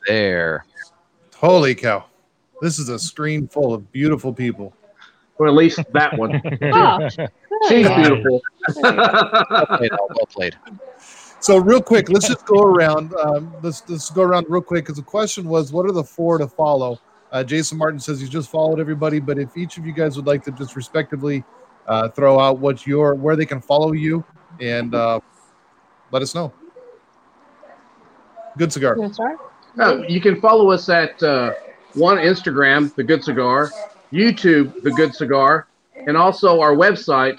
there. Holy cow! This is a screen full of beautiful people. Or at least that one. Oh, She's beautiful. Well played, well played. So real quick, let's just go around. Um, let's let's go around real quick because the question was, what are the four to follow? Uh, Jason Martin says he's just followed everybody, but if each of you guys would like to just respectively uh, throw out what your where they can follow you and uh, let us know. Good cigar. You wanna? Uh, you can follow us at uh, one Instagram, The Good Cigar, YouTube, The Good Cigar, and also our website,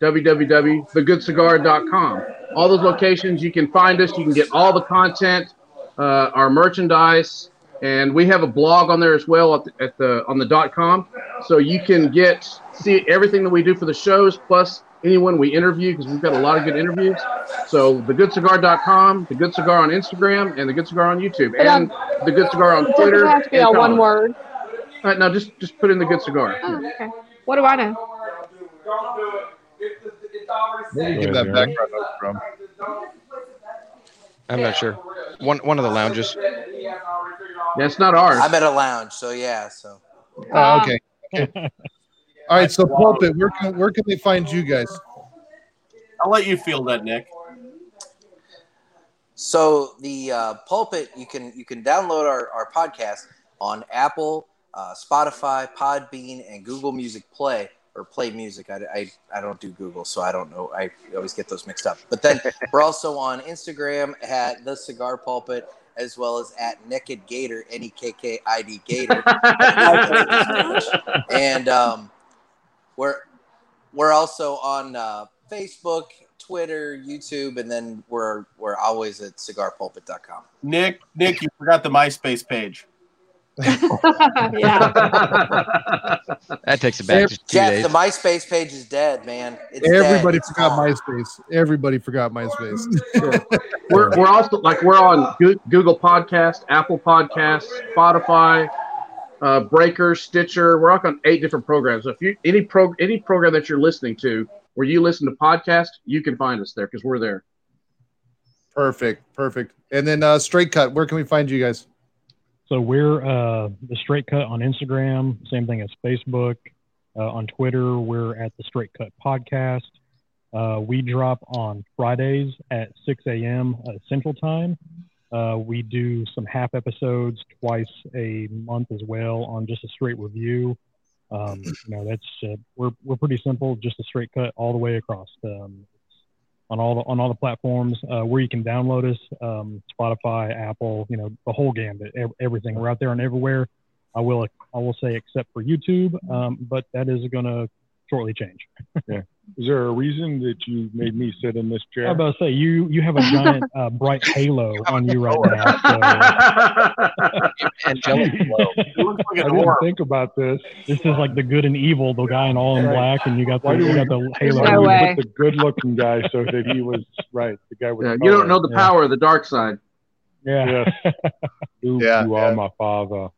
www.thegoodcigar.com. All those locations, you can find us. You can get all the content, uh, our merchandise, and we have a blog on there as well at the, at the on the dot com. So you can get see everything that we do for the shows, plus anyone we interview because we've got a lot of good interviews. So thegoodcigar.com, the Good Cigar on Instagram, and the Good Cigar on YouTube, But, um, and the Good Cigar on It doesn't Twitter. have to be all one word. Uh, now just just put in the Good Cigar. Oh, okay. What do I know? Where do you get that background noise from? I'm not sure. One one of the lounges. That's not ours. I'm at a lounge, so yeah. So Oh, okay. okay. All right. So pulpit, where can where can they find you guys? I'll let you feel that, Nick. So the uh, pulpit, you can you can download our, our podcast on Apple, uh, Spotify, Podbean, and Google Music Play or Play Music. I, I, I don't do Google, so I don't know. I always get those mixed up. But then we're also on Instagram at the Cigar Pulpit as well as at Naked Gator, N E K K I D Gator, and um, we're we're also on uh, Facebook, Twitter, YouTube, and then we're we're always at cigarpulpit.com. Nick, Nick, you forgot the MySpace page. yeah. That takes it back to two Jeff, days. the MySpace page is dead, man. It's Everybody dead. Forgot gone. MySpace. Everybody forgot MySpace. We're, we're also like we're on Google Podcast, Apple Podcasts, Spotify, uh, Breaker, Stitcher. We're on eight different programs. So if you any pro any program that you're listening to where you listen to podcast, you can find us there because we're there. perfect, perfect. And then uh, straight cut. Where can we find you guys? So we're uh, the Straight Cut on Instagram, same thing as Facebook. Uh, on Twitter, we're at the Straight Cut Podcast. Uh, we drop on Fridays at 6 a.m. Uh, Central Time. Uh, we do some half episodes twice a month as well on just a straight review. Um, you know, that's uh, we're we're pretty simple, just a straight cut all the way across. Um, on all the, on all the platforms uh, where you can download us, um, Spotify, Apple, you know, the whole gambit, ev- everything. We're out there and everywhere. I will I will say except for YouTube, um, but that is going to shortly change. Yeah. Is there a reason that you made me sit in this chair? I chair? was about to say you you have a giant uh, bright halo on you right now. Angelic glow. Like I didn't think about this. This is like the good and evil, the guy in all in black, and you got the Why you got the halo. No way. put the good-looking guy so that he was right? The guy with Yeah, you don't know the Yeah. power of the dark side. Yeah. Yes. Ooh, Yeah, you yeah. are my father.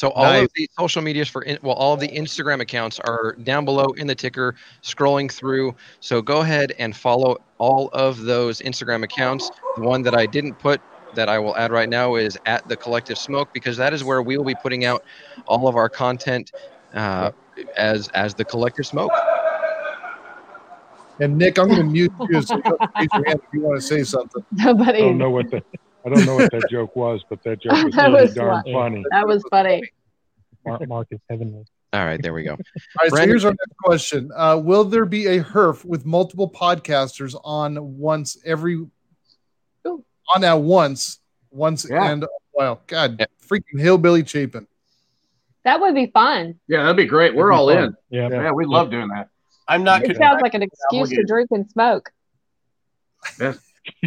So all Nice. of the social medias for in, well, all of the Instagram accounts are down below in the ticker, scrolling through. So go ahead and follow all of those Instagram accounts. The one that I didn't put that I will add right now is at the Collective Smoke because that is where we will be putting out all of our content uh, as as the Collective Smoke. And Nick, I'm going to mute you so you don't raise your hand if you want to say something. I Nobody. don't know what the I don't know what that joke was, but that joke was That really was darn fun. funny. That was funny. Mark, Mark is heavenly. All right, there we go. All right, so here's our next question. Uh, will there be a HERF with multiple podcasters on once every Ooh. on at once, once Yeah. and well, God, Yeah. freaking hillbilly Chapin. That would be fun. Yeah, that'd be great. We're be all fun. in. Yeah. Yeah, we love doing that. I'm not. It Con- sounds like an excuse to drink and smoke.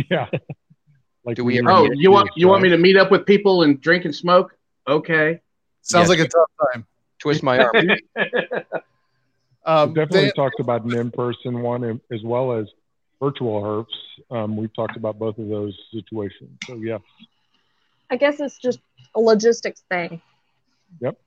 Yeah. Like Do we ever- Oh, an you want excuse, you want me to meet up with people and drink and smoke? Okay. Sounds Yes. like a tough time. Twist my arm. Um, We definitely Dan- talked about an in-person one as well as virtual herfs. Um, we've talked about both of those situations. So yeah, I guess it's just a logistics thing. Yep.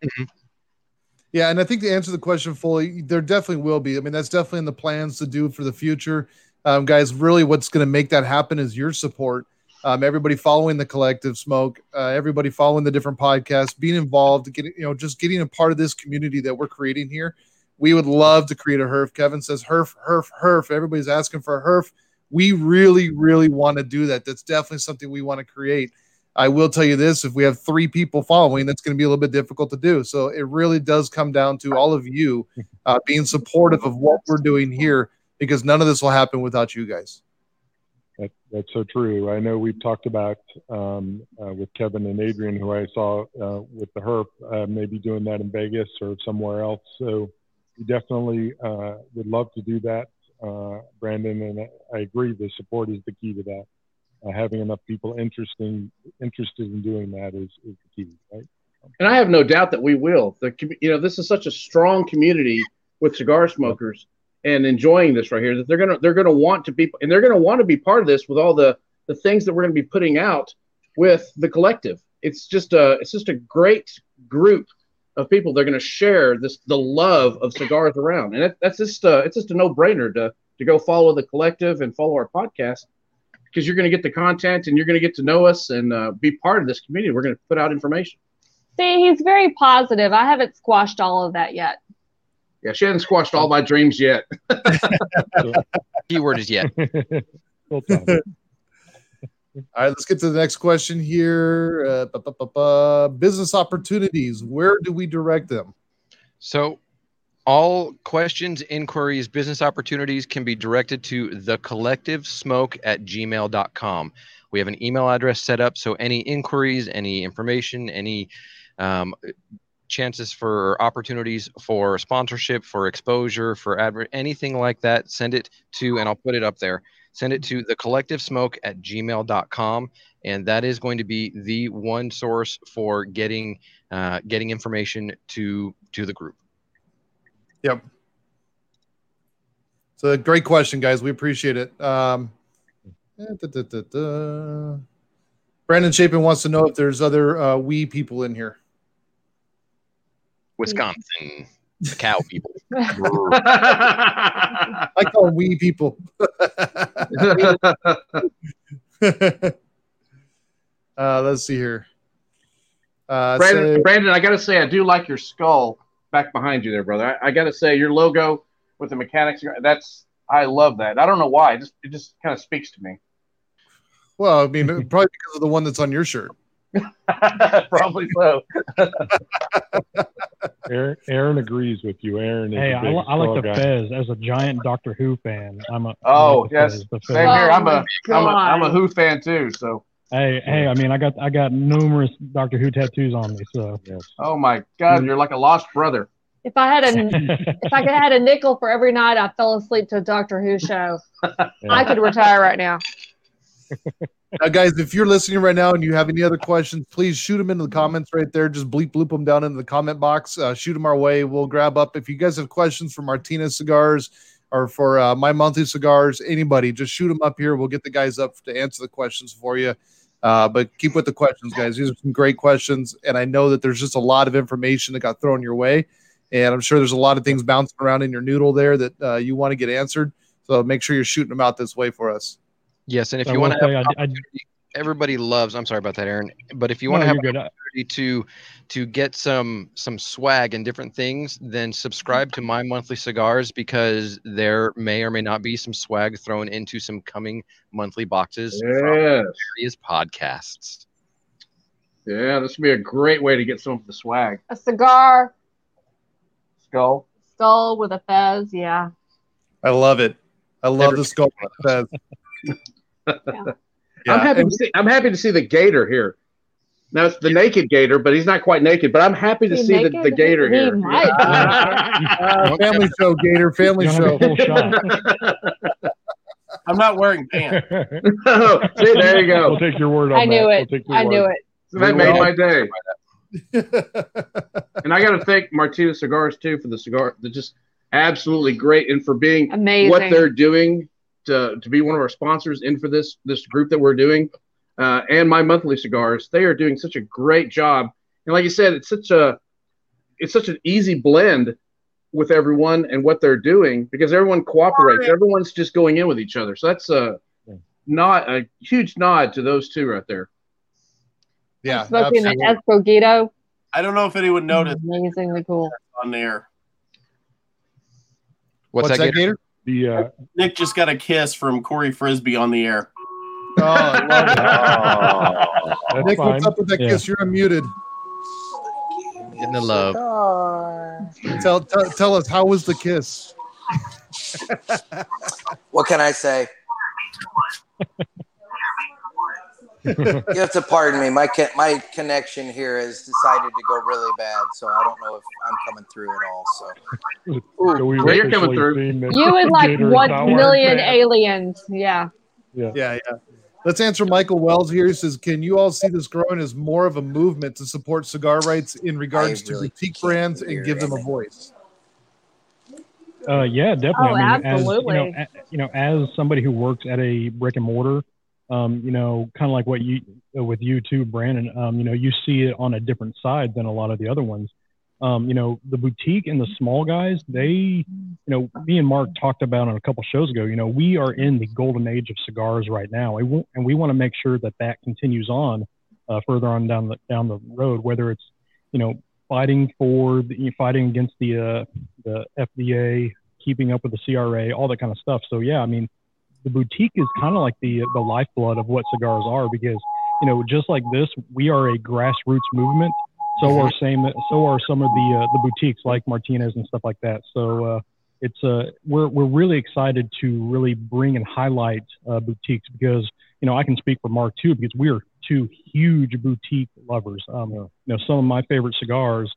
Yeah, and I think to answer the question fully, there definitely will be. I mean, that's definitely in the plans to do for the future. Um, guys, really what's going to make that happen is your support. Um, everybody following the collective smoke, uh, everybody following the different podcasts, being involved, getting, you know, just getting a part of this community that we're creating here. We would love to create a HERF. Kevin says HERF, HERF, HERF. Everybody's asking for a HERF. We really, really want to do that. That's definitely something we want to create. I will tell you this: if we have three people following, that's going to be a little bit difficult to do. So it really does come down to all of you uh, being supportive of what we're doing here, because none of this will happen without you guys. That, that's so true. I know we've talked about um, uh, with Kevin and Adrian, who I saw uh, with the herf, uh, maybe doing that in Vegas or somewhere else. So we definitely uh, would love to do that, uh, Brandon. And I agree, the support is the key to that. Uh, having enough people interesting interested in doing that is, is the key, right? And I have no doubt that we will. The you know this is such a strong community with cigar smokers and enjoying this right here that they're gonna they're gonna want to be and they're gonna want to be part of this with all the the things that we're gonna be putting out with the collective. It's just a it's just a great group of people. They're gonna share this the love of cigars around, and it, that's just uh, it's just a no brainer to to go follow the collective and follow our podcast because you're gonna get the content and you're gonna get to know us and uh, be part of this community. We're gonna put out information. See, he's very positive. I haven't squashed all of that yet. Yeah, she hasn't squashed all my dreams yet. Keyword is yet. All right, let's get to the next question here. Uh, bu- bu- bu- bu- business opportunities. Where do we direct them? So, all questions, inquiries, business opportunities can be directed to the collective smoke at gmail.com. We have an email address set up, so any inquiries, any information, any um, chances for opportunities for sponsorship, for exposure, for advert, anything like that, send it to, and I'll put it up there. Send it to the collective smoke at gmail.com. And that is going to be the one source for getting uh, getting information to to the group. Yep. So great question, guys. We appreciate it. Um, da, da, da. Brandon Chapin wants to know if there's other uh, we people in here. Wisconsin cow people. I call them we people. uh, let's see here. Uh, Brandon, say- Brandon, I got to say, I do like your skull back behind you there, brother. I, I got to say, your logo with the mechanics, that's I love that. I don't know why. It just it just kind of speaks to me. well, I mean, probably because of the one that's on your shirt. Probably so. Aaron, Aaron agrees with you. Aaron is Hey, a I, big li- I like the guy. Fez as a giant Doctor Who fan. I'm a Oh like yes, Fez, the same here. I'm Oh, a I'm a I'm a Who fan too. So Hey, hey, I mean, I got I got numerous Doctor Who tattoos on me, so Yes. oh my God, you're like a lost brother. If I had a if I could had a nickel for every night I fell asleep to a Doctor Who show, I could retire right now. Now, guys, if you're listening right now and you have any other questions, please shoot them into the comments right there. Just bleep bloop them down into the comment box. Uh, shoot them our way. We'll grab up. If you guys have questions for Martinez Cigars or for uh, my monthly cigars, anybody, just shoot them up here. We'll get the guys up to answer the questions for you. Uh, but keep with the questions, guys. These are some great questions, and I know that there's just a lot of information that got thrown your way, and I'm sure there's a lot of things bouncing around in your noodle there that uh, you want to get answered. So make sure you're shooting them out this way for us. Yes, and if I you want to have I- I- everybody loves. I'm sorry about that, Aaron. But if you No, want to have an opportunity to to get some some swag and different things, then subscribe to my monthly cigars because there may or may not be some swag thrown into some coming monthly boxes from Yes. various podcasts. Yeah, this would be a great way to get some of the swag. A cigar Skull. skull with a fez, yeah. I love it. I love Never- the skull. Fez. I'm happy and- to see. I'm happy to see the gator here. Now it's the naked gator, but he's not quite naked. But I'm happy to see the, naked? the gator He here. might Uh, family show, Gator. Family You don't have show. a full shot. I'm not wearing pants. Oh, see, there you go. We'll take your word on I knew that. it. We'll take your I knew word. it. That We made my day. and I got to thank Martinez Cigars too for the cigar. They're just absolutely great, and for being Amazing. what they're doing to to be one of our sponsors in for this this group that we're doing, uh, and my monthly cigars. They are doing such a great job, and like you said, it's such a it's such an easy blend with everyone and what they're doing because everyone cooperates. Everyone's just going in with each other. So that's a not a huge nod to those two right there. Yeah, Smoking an absolutely. I don't know if anyone noticed Amazingly cool. on there. What's, What's that, that, Gator? Gator? The uh, Nick just got a kiss from Corey Frisbee on the air. Oh, I love it. Nick, fine. what's up with that Yeah. kiss? You're unmuted. Getting the love. Tell, tell tell us how was the kiss? What can I say? you have to pardon me. My my connection here has decided to go really bad, so I don't know if I'm coming through at all. So So you're coming through. You and like Gator is one not wearing million aliens. Yeah. Yeah, yeah. Let's answer Michael Wells here. He says, "Can you all see this growing as more of a movement to support cigar rights in regards to really boutique brands and give them a voice?" Uh, yeah, definitely. Oh, I mean, absolutely. As, you, know, a- you know, as somebody who works at a brick and mortar, um, you know, kind of like what you with you too, Brandon. Um, you know, you see it on a different side than a lot of the other ones. Um, you know, the boutique and the small guys, they, you know, me and Mark talked about on a couple shows ago. You know, we are in the golden age of cigars right now, and we want to make sure that that continues on uh, further on down the down the road. Whether it's, you know, fighting for the fighting against the uh, the FDA, keeping up with the CRA, all that kind of stuff. So yeah, I mean, the boutique is kind of like the the lifeblood of what cigars are because you know just like this, we are a grassroots movement. So are same so are some of the uh, the boutiques like Martinez and stuff like that. So uh, it's uh we're we're really excited to really bring and highlight uh, boutiques because you know I can speak for Mark too because we are two huge boutique lovers. Um, you know some of my favorite cigars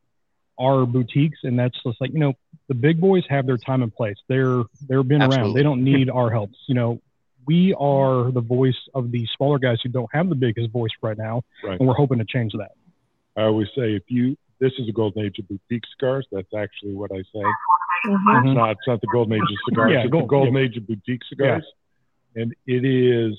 are boutiques, and that's just like you know the big boys have their time and place. They're they're been around. They don't need our help. You know, we are the voice of the smaller guys who don't have the biggest voice right now, Right. and we're hoping to change that. I always say if you this is a golden age of boutique cigars. That's actually what I say. Mhm. It's not it's not the golden age of cigars. Yeah, it's gold- the golden yeah. age of boutique cigars. yeah. And it is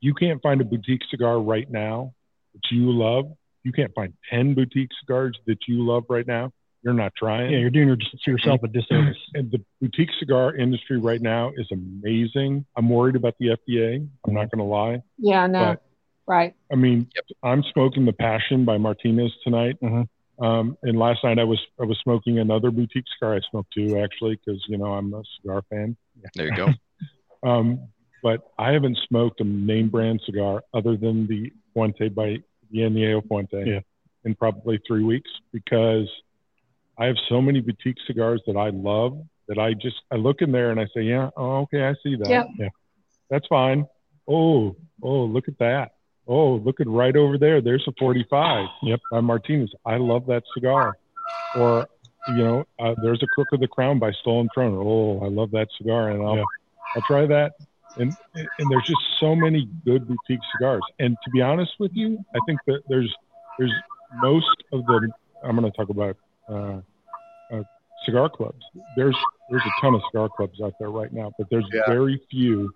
you can't find a boutique cigar right now that you love. You can't find ten boutique cigars that you love right now. You're not trying. Yeah, you're doing your, yourself a disservice. And the boutique cigar industry right now is amazing. I'm worried about the FDA. I'm not going to lie. Yeah, no. But right. I mean, I'm smoking the Passion by Martinez tonight. Um, and last night I was I was smoking another boutique cigar. I smoked two actually because you know I'm a cigar fan. There you go. Um, but I haven't smoked a name brand cigar other than the Fuente by Añejo Fuente Yeah. in probably three weeks because I have so many boutique cigars that I love that I just I look in there and I say, yeah, oh, okay, I see that. Yep. Yeah, that's fine. Oh, oh, look at that. Oh, look at right over there. There's a 45. Yep, by Martinez. I love that cigar. Or you know, uh, there's a Crook of the Crown by Stolen Throne. Oh, I love that cigar, and I'll I'll try that. And and there's just so many good boutique cigars. And to be honest with you, I think that there's there's most of the I'm going to talk about uh, uh, cigar clubs. There's there's a ton of cigar clubs out there right now, but there's Yeah. very few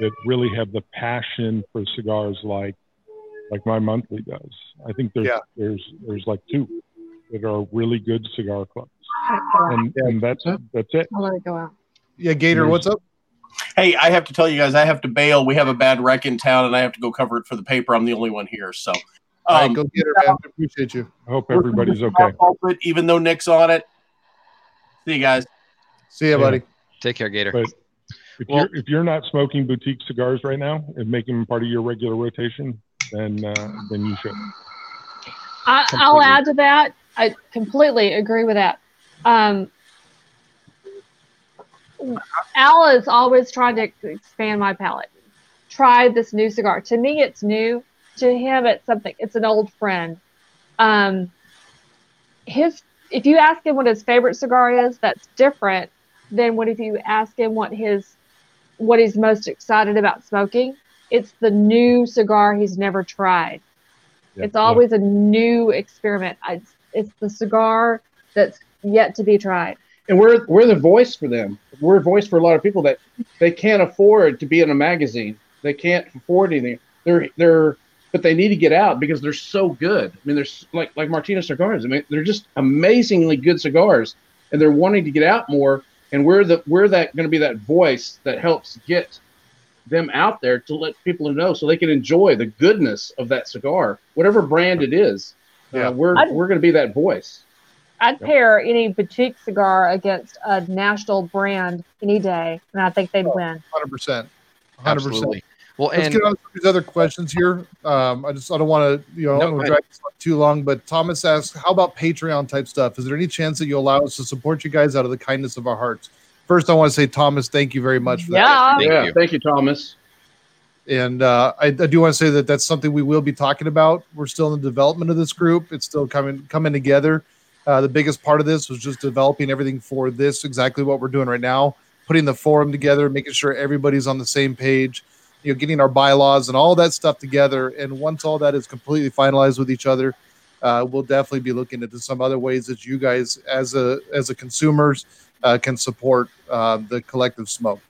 that really have the passion for cigars like like my monthly does. I think there's Yeah. there's there's like two that are really good cigar clubs, and and that's that's it. I'll let it go out. Yeah, Gator, what's up? Hey, I have to tell you guys, I have to bail. We have a bad wreck in town, and I have to go cover it for the paper. I'm the only one here, so. All right, um, go get her, man. I appreciate you. I hope everybody's okay. it, even though Nick's on it. See you guys. See ya, buddy. Take care, Gator. But if Well- you're if you're not smoking boutique cigars right now and making them part of your regular rotation, then uh, then you should. I, I'll add to that. I completely agree with that. Um, Al is always trying to expand my palate. Try this new cigar. To me, it's new. To him, it's something. It's an old friend. Um, his. If you ask him what his favorite cigar is, that's different than what if you ask him what his what he's most excited about smoking. It's the new cigar he's never tried. It's always a new experiment. I, it's the cigar that's yet to be tried. And we're we're the voice for them. We're a voice for a lot of people that they can't afford to be in a magazine. They can't afford anything. They're they're but they need to get out because they're so good. I mean, they're like like Martinez cigars. I mean, they're just amazingly good cigars, and they're wanting to get out more. And we're the we're that going to be that voice that helps get them out there to let people know so they can enjoy the goodness of that cigar, whatever brand it is. Yeah. Uh, we're I'd- we're going to be that voice. I'd pair any boutique cigar against a national brand any day, and I think they'd win. Hundred percent. Hundred percent. Absolutely. Well, Let's and get on to these other questions here. Um, I just I don't want to you know No, I go don't wanna ahead. drag this on too long, but Thomas asks, how about Patreon type stuff? Is there any chance that you allow us to support you guys out of the kindness of our hearts? First, I want to say Thomas, thank you very much for that. Yeah. Thank yeah, you. thank you, Thomas. And uh, I, I do want to say that that's something we will be talking about. We're still in the development of this group. It's still coming coming together. Uh, the biggest part of this was just developing everything for this, exactly what we're doing right now, putting the forum together, making sure everybody's on the same page, you know, getting our bylaws and all that stuff together. And once all that is completely finalized with each other, uh, we'll definitely be looking into some other ways that you guys, as a as a consumers, uh, can support uh, the collective smoke.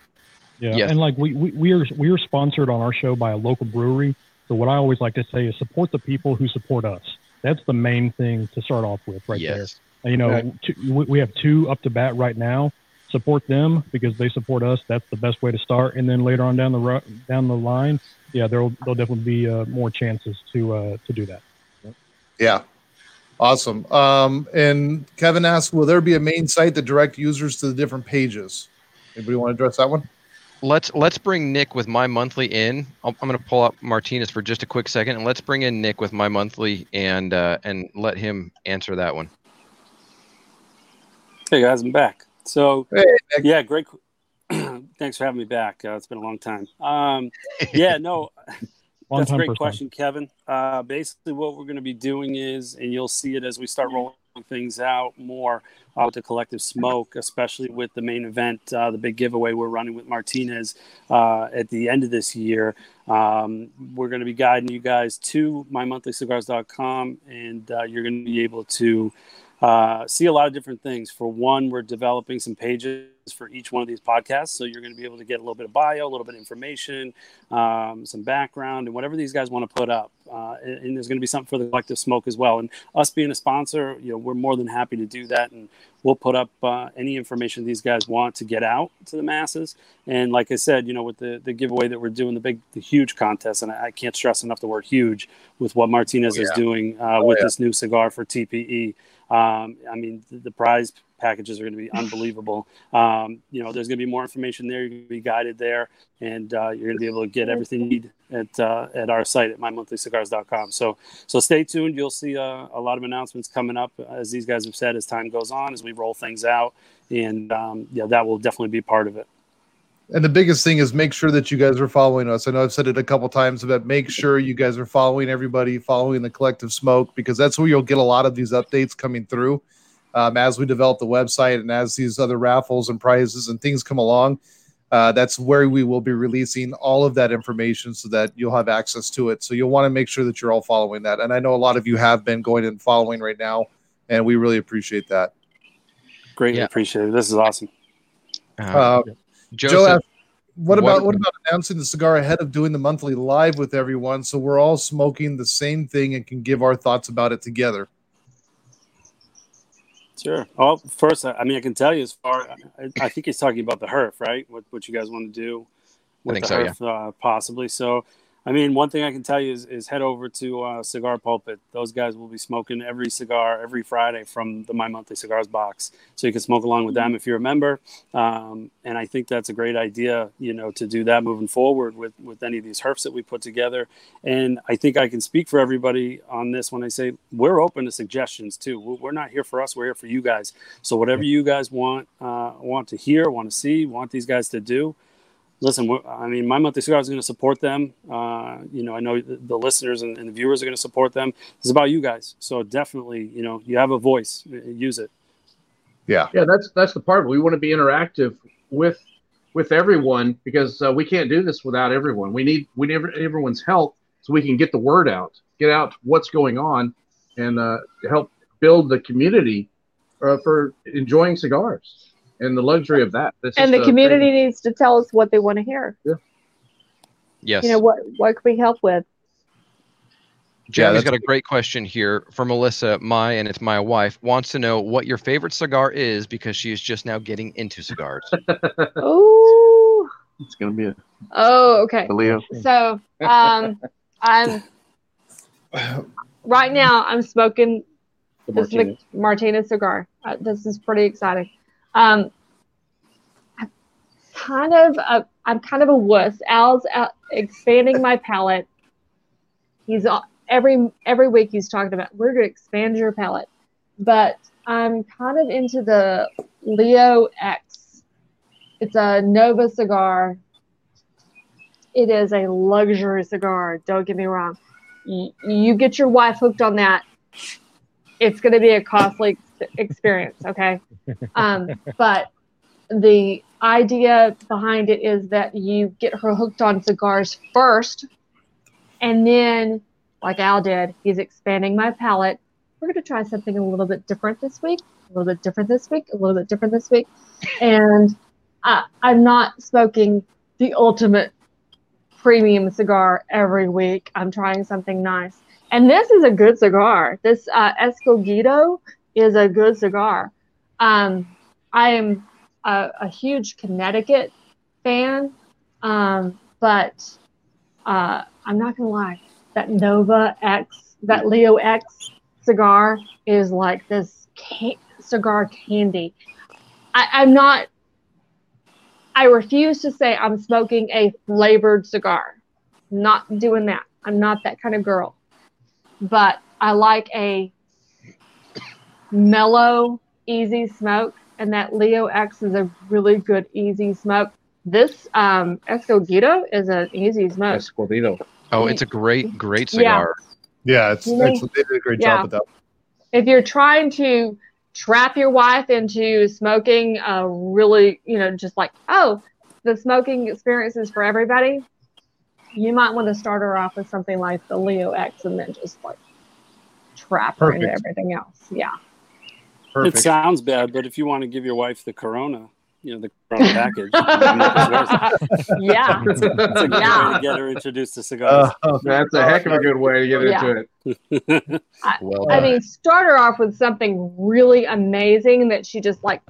Yeah, Yes. and like we, we we are we are sponsored on our show by a local brewery. So what I always like to say is support the people who support us. That's the main thing to start off with, right there. yes. And, you know, Right. two, we we have two up to bat right now. Support them because they support us. That's the best way to start. And then later on down the ro- down the line, yeah, there'll there'll definitely be uh, more chances to uh, to do that. Yeah. Awesome. Um, and Kevin asked, will there be a main site that direct users to the different pages? Anybody want to address that one? Let's let's bring Nick with my monthly in. I'll, I'm going to pull up Martinez for just a quick second, and let's bring in Nick with my monthly and uh, and let him answer that one. Hey guys, I'm back. So Hey, yeah, great. Thanks for having me back. Uh, it's been a long time. Um, yeah, no, that's a great question, Kevin. Uh, basically, what we're going to be doing is, and you'll see it as we start rolling things out more uh, with the collective smoke, especially with the main event, uh, the big giveaway we're running with Martinez uh, at the end of this year. Um, we're going to be guiding you guys to mymonthlycigars.com, and uh, you're going to be able to uh, see a lot of different things. For one, we're developing some pages for each one of these podcasts, so you're going to be able to get a little bit of bio, a little bit of information, um, some background, and whatever these guys want to put up. Uh, and, and there's going to be something for the collective smoke as well. And us being a sponsor, you know, we're more than happy to do that, and we'll put up uh, any information these guys want to get out to the masses. And like I said, you know, with the the giveaway that we're doing, the big, the huge contest, and I, I can't stress enough the word huge with what Martinez Oh, is doing uh, Oh, with yeah. this new cigar for TPE. Um, I mean, the, the prize packages are going to be unbelievable. Um, you know, there's going to be more information there. You're going to be guided there, and uh, you're going to be able to get everything you need at uh, at our site at mymonthlycigars.com. So, so stay tuned. You'll see uh, a lot of announcements coming up, as these guys have said, as time goes on, as we roll things out, and um, yeah, that will definitely be part of it. And the biggest thing is make sure that you guys are following us. I know I've said it a couple times, but make sure you guys are following everybody, following the collective smoke, because that's where you'll get a lot of these updates coming through. um, as we develop the website and as these other raffles and prizes and things come along. Uh, that's where we will be releasing all of that information so that you'll have access to it. So you'll want to make sure that you're all following that. And I know a lot of you have been going and following right now, and we really appreciate that. Greatly appreciate it. This is awesome. Uh, Joe, Joseph, asked, what what- about what about announcing the cigar ahead of doing the monthly live with everyone, so we're all smoking the same thing and can give our thoughts about it together? Sure. Well, first, I I mean, I can tell you as far. I, I think he's talking about the HERF, right? What what you guys want to do with think the so, yeah. HERF, uh, possibly. So, I mean, one thing I can tell you is, is head over to uh, Cigar Pulpit. Those guys will be smoking every cigar every Friday from the My Monthly Cigars box, so you can smoke along with them if you're a member. Um, and I think that's a great idea, you know, to do that moving forward with with any of these HERFs that we put together. And I think I can speak for everybody on this when I say we're open to suggestions too. We're we're not here for us; we're here for you guys. So whatever you guys want uh, want to hear, want to see, want these guys to do, listen, I mean, my monthly cigar is going to support them. Uh, you know, I know the, the listeners and, and the viewers are going to support them. It's about you guys. So definitely, you know, you have a voice, use it. Yeah. Yeah, that's that's the part. We want to be interactive with with everyone because uh, we can't do this without everyone. We need we need everyone's help so we can get the word out, get out what's going on, and uh, help build the community uh, for enjoying cigars and the luxury of that. This and is the community needs to tell us what they want to hear. Yeah. Yes. You know what what can we help with? Jeremy's got a great question here for Melissa. My and it's my wife wants to know what your favorite cigar is because she is just now getting into cigars. Oh, It's gonna be a, oh, okay. a Leo. So, um, I'm right now. I'm smoking The this Martinez. Mc- Martinez cigar. Uh, this is pretty exciting. Um, I'm kind of a, I'm kind of a wuss. Al's out expanding my palate. He's every every week he's talking about we're going to expand your palate, but I'm kind of into the Leo X. It's a Nova cigar. It is a luxury cigar. Don't get me wrong. You, get your wife hooked on that, it's going to be a costly experience. Okay, um, but the idea behind it is that you get her hooked on cigars first, and then, like Al did, he's expanding my palate. We're going to try something a little bit different this week, a little bit different this week, a little bit different this week, and I, I'm not smoking the ultimate premium cigar every week. I'm trying something nice. And this is a good cigar. This uh, Escogido is a good cigar. Um, I am a, a huge Connecticut fan, um, but uh, I'm not gonna lie. That Nova X, that Leo X cigar is like this ca- cigar candy. I, I'm not. I refuse to say I'm smoking a flavored cigar. Not doing that. I'm not that kind of girl. But I like a mellow, easy smoke, and that Leo X is a really good, easy smoke. This um, Escogido is an easy smoke. Escogido. Oh, it's a great, great cigar. Yeah, it's, You it's they did a great yeah. job with that. if you're trying to trap your wife into smoking a really, you know, just like, oh, the smoking experience is for everybody, you might want to start her off with something like the Leo X and then just like trap her into everything else. Yeah. It sounds bad, but if you want to give your wife the Corona, you know, the Corona package, I'm not persuasive. Yeah. it's, a, it's a good Yeah. way to get her introduced to cigars. That's a heck of a good way to get Yeah. into it. I, Well I done. mean, start her off with something really amazing that she just like,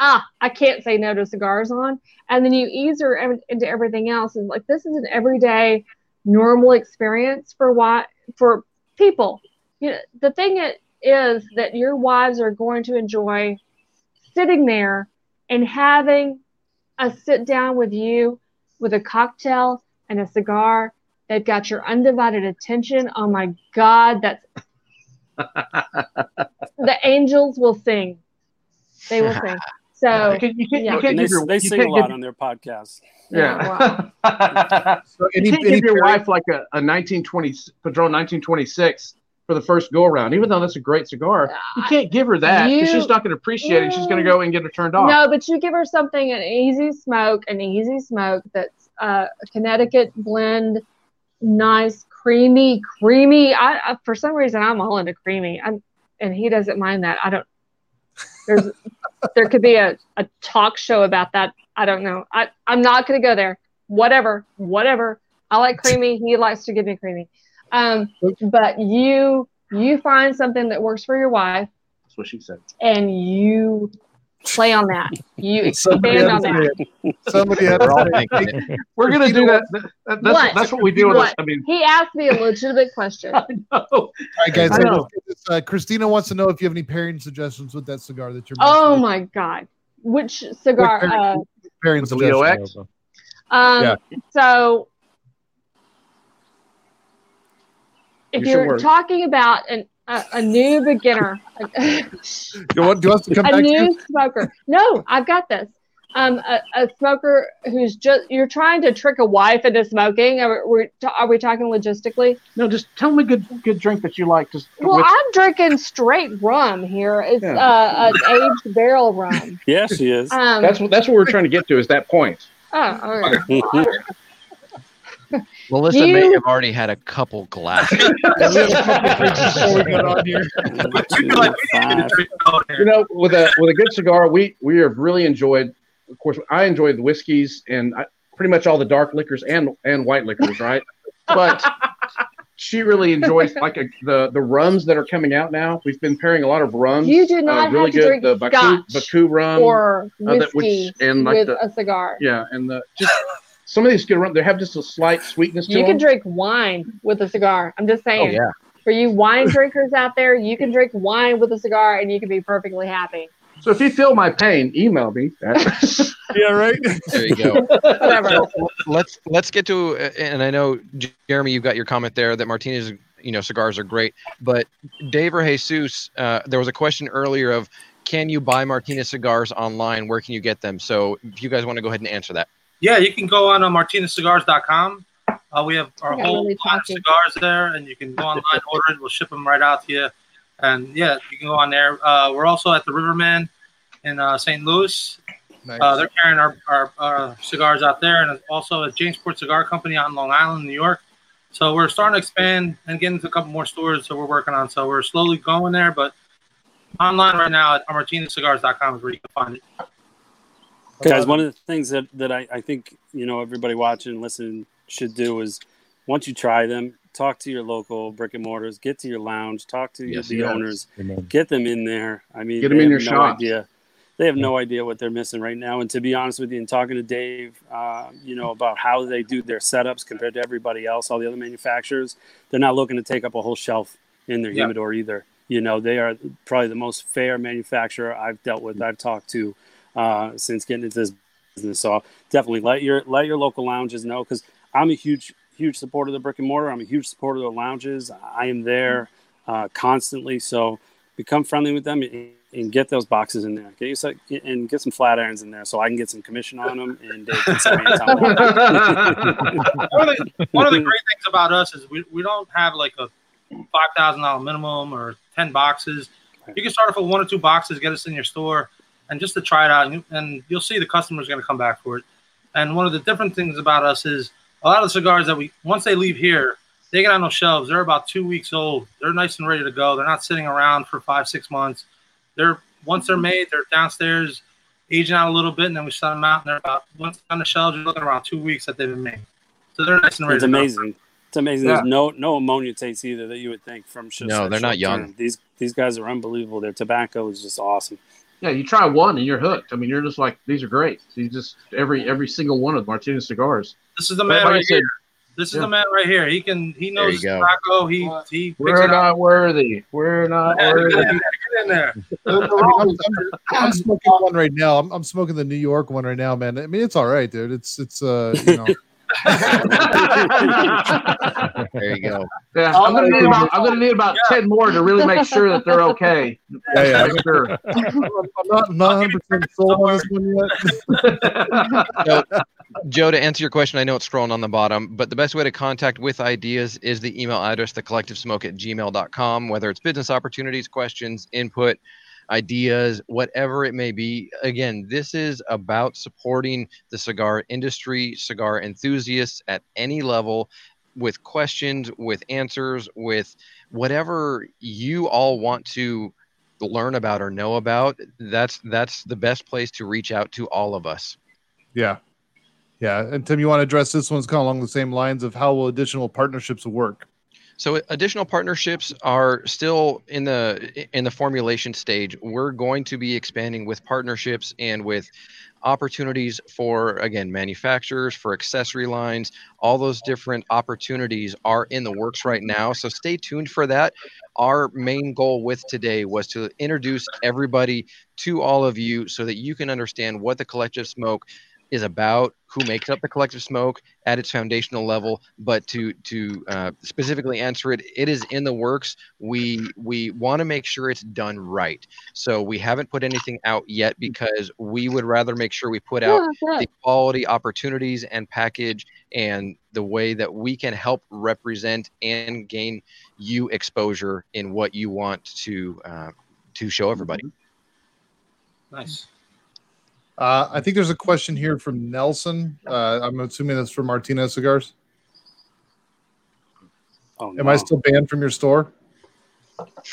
ah, I can't say no to cigars on. And then you ease her ev- into everything else. And like, this is an everyday, normal experience for why for people. You know, the thing i- is that your wives are going to enjoy sitting there and having a sit down with you with a cocktail and a cigar. They've got your undivided attention. Oh my God, that's the angels will sing. They will sing. So You can't- you can't- yeah. can't they, give your- they you sing can't a lot give- on their podcast. Yeah. So you can't any give your period- wife like a, a 1920 Padron 1926 for the first go around, even though that's a great cigar. You can't give her that You- she's not going to appreciate it. She's going to go and get her turned off. No, but you give her something an easy smoke, an easy smoke that's uh, a Connecticut blend, nice, creamy, creamy. I, I for some reason I'm all into creamy. I'm, and he doesn't mind that. I don't. There's there could be a, a talk show about that. I don't know. I I'm not gonna go there. Whatever, whatever. I like creamy. He likes to give me creamy. Um, but you you find something that works for your wife That's what she said. and you play on that. You Somebody expand had on that. it. Somebody had We're all to say thinking it. it. We're going to do that. that- That's What? that's what we do with us. What? I mean, He asked me a legitimate question. All right, guys. I know. let's get. Uh, Christina wants to know if you have any pairing suggestions with that cigar that you're. Oh mentioning. my god. Which cigar? Quick Uh, pairing- pairing With the Leo. X? um, Yeah. So, if You should you're work. talking about an, a, a new beginner, a, you want, do you want to come a back new you? smoker, no, I've got this. Um, a, a smoker who's just you're trying to trick a wife into smoking. Are we, are we talking logistically? no, just tell me a good good drink that you like. Just Well, with- I'm drinking straight rum here. It's Yeah. uh, an aged barrel rum. yes, she is. Um, that's what that's what we're trying to get to is that point. oh, okay. Melissa may have already had a couple glasses. Before we got on here. You know, with a with a good cigar, we we have really enjoyed. Of course, I enjoyed the whiskeys and I, pretty much all the dark liquors and and white liquors, right? But she really enjoys like a, the the rums that are coming out now. We've been pairing a lot of rums. You do not uh, really have to good. drink the Baku, scotch Baku rum or uh, that- whiskey which- and like with the- a cigar. Yeah, and the just some of these good rum, they have just a slight sweetness to You them. can drink wine with a cigar. I'm just saying. Oh, yeah. For you wine drinkers out there, you can drink wine with a cigar and you can be perfectly happy. So if you feel my pain, email me. yeah, right. There you go. Whatever. So, let's let's get to and I know Jeremy, you've got your comment there that Martinez, you know, cigars are great, but Dave or Jesus, uh, there was a question earlier of can you buy Martinez cigars online? Where can you get them? So if you guys want to go ahead and answer that. Yeah, you can go on uh, martinezcigars.com. Uh, we have our I whole really line of cigars there, and you can go online, order it. We'll ship them right out to you. And yeah, you can go on there. Uh, we're also at the Riverman in uh, St. Louis. Nice. Uh, they're carrying our, our, our cigars out there, and also at Jamesport Cigar Company out in Long Island, New York. So we're starting to expand and get into a couple more stores. that we're working on. So we're slowly going there, but online right now at martinezcigars.com is where you can find it. Guys, one of the things that, that I, I think, you know, everybody watching and listening should do is once you try them, talk to your local brick and mortars, get to your lounge, talk to Yes, the yes. owners, Amen. get them in there. I mean, get them in have your no shops. idea. They have no idea what they're missing right now. And to be honest with you, and talking to Dave, uh, you know, about how they do their setups compared to everybody else, all the other manufacturers, they're not looking to take up a whole shelf in their Yeah. humidor either. You know, they are probably the most fair manufacturer I've dealt with, I've talked to uh, since getting into this business. So definitely let your let your local lounges know because I'm a huge huge supporter of the brick and mortar. I'm a huge supporter of the lounges. I am there uh, constantly. So become friendly with them and, and get those boxes in there. Get you and get some flat irons in there so I can get some commission on them and ton. one, of the, one of the great things about us is we, we don't have like a five thousand dollar minimum or ten boxes. You can start off with one or two boxes, get us in your store, and just to try it out, and, you, and you'll see the customer's going to come back for it. And one of the different things about us is a lot of the cigars that we once they leave here, they get on those shelves. They're about two weeks old. They're nice and ready to go. They're not sitting around for five six months. They're once they're made, they're downstairs aging out a little bit, and then we set them out, and they're about once on the shelves, you're looking around two weeks that they've been made. So they're nice and ready. It's to go. amazing. It's amazing. Yeah. There's no no ammonia taste either that you would think from just No, they're not young. term. These these guys are unbelievable. Their tobacco is just awesome. Yeah, you try one and you're hooked. I mean, you're just like these are great. You just every every single one of Martinez cigars. This is the man like I right said, here. This is yeah. the man right here. He can. He knows you tobacco. He he We're it up. not worthy. We're not Yeah, worthy. Get in there. I mean, I'm, I'm- I'm smoking one right now. I'm, I'm smoking the New York one right now, man. I mean, it's all right, dude. It's it's uh, you know, there you go. Yeah, I'm gonna need about I'm gonna need about ten more to really make sure that they're okay. Yeah, yeah. Sure. I'm not, I'm not 100 percent sold on this one yet. So, Joe, to answer your question, I know it's scrolling on the bottom, but the best way to contact with ideas is the email address, thecollectivesmoke at gmail.com, whether it's business opportunities, questions, input, ideas, whatever it may be. Again, this is about supporting the cigar industry, cigar enthusiasts at any level with questions, with answers, with whatever you all want to learn about or know about. That's that's the best place to reach out to all of us. Yeah. Yeah. And Tim, you want to address this one's kind of along the same lines of how will additional partnerships work? So additional partnerships are still in the in the formulation stage. We're going to be expanding with partnerships and with opportunities for again manufacturers for accessory lines. All those different opportunities are in the works right now. So stay tuned for that. Our main goal with today was to introduce everybody to all of you so that you can understand what the collective smoke is about who makes up the collective smoke at its foundational level but to to uh, specifically answer it it is in the works. We we want to make sure it's done right. So we haven't put anything out yet because we would rather make sure we put out Yeah, the quality opportunities and package and the way that we can help represent and gain you exposure in what you want to uh, to show everybody. Nice. Uh, I think there's a question here from Nelson. Uh, I'm assuming that's from Martinez Cigars. Oh, Am I still banned from your store?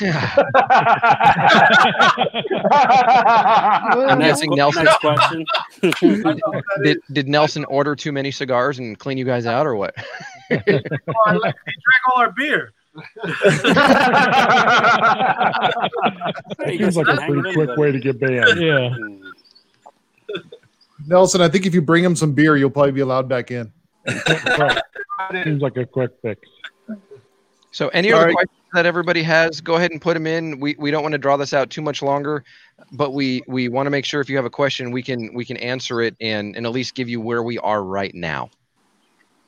I'm guessing Nelson. Next question. did, did Nelson order too many cigars and clean you guys out, or what? I like- they drank all our beer. Seems like a pretty quick way to get banned. Yeah. Nelson, I think if you bring him some beer, you'll probably be allowed back in. Seems like a quick fix. So, any All other questions that everybody has, go ahead and put them in. We, we don't want to draw this out too much longer, but we we want to make sure if you have a question, we can we can answer it and and at least give you where we are right now.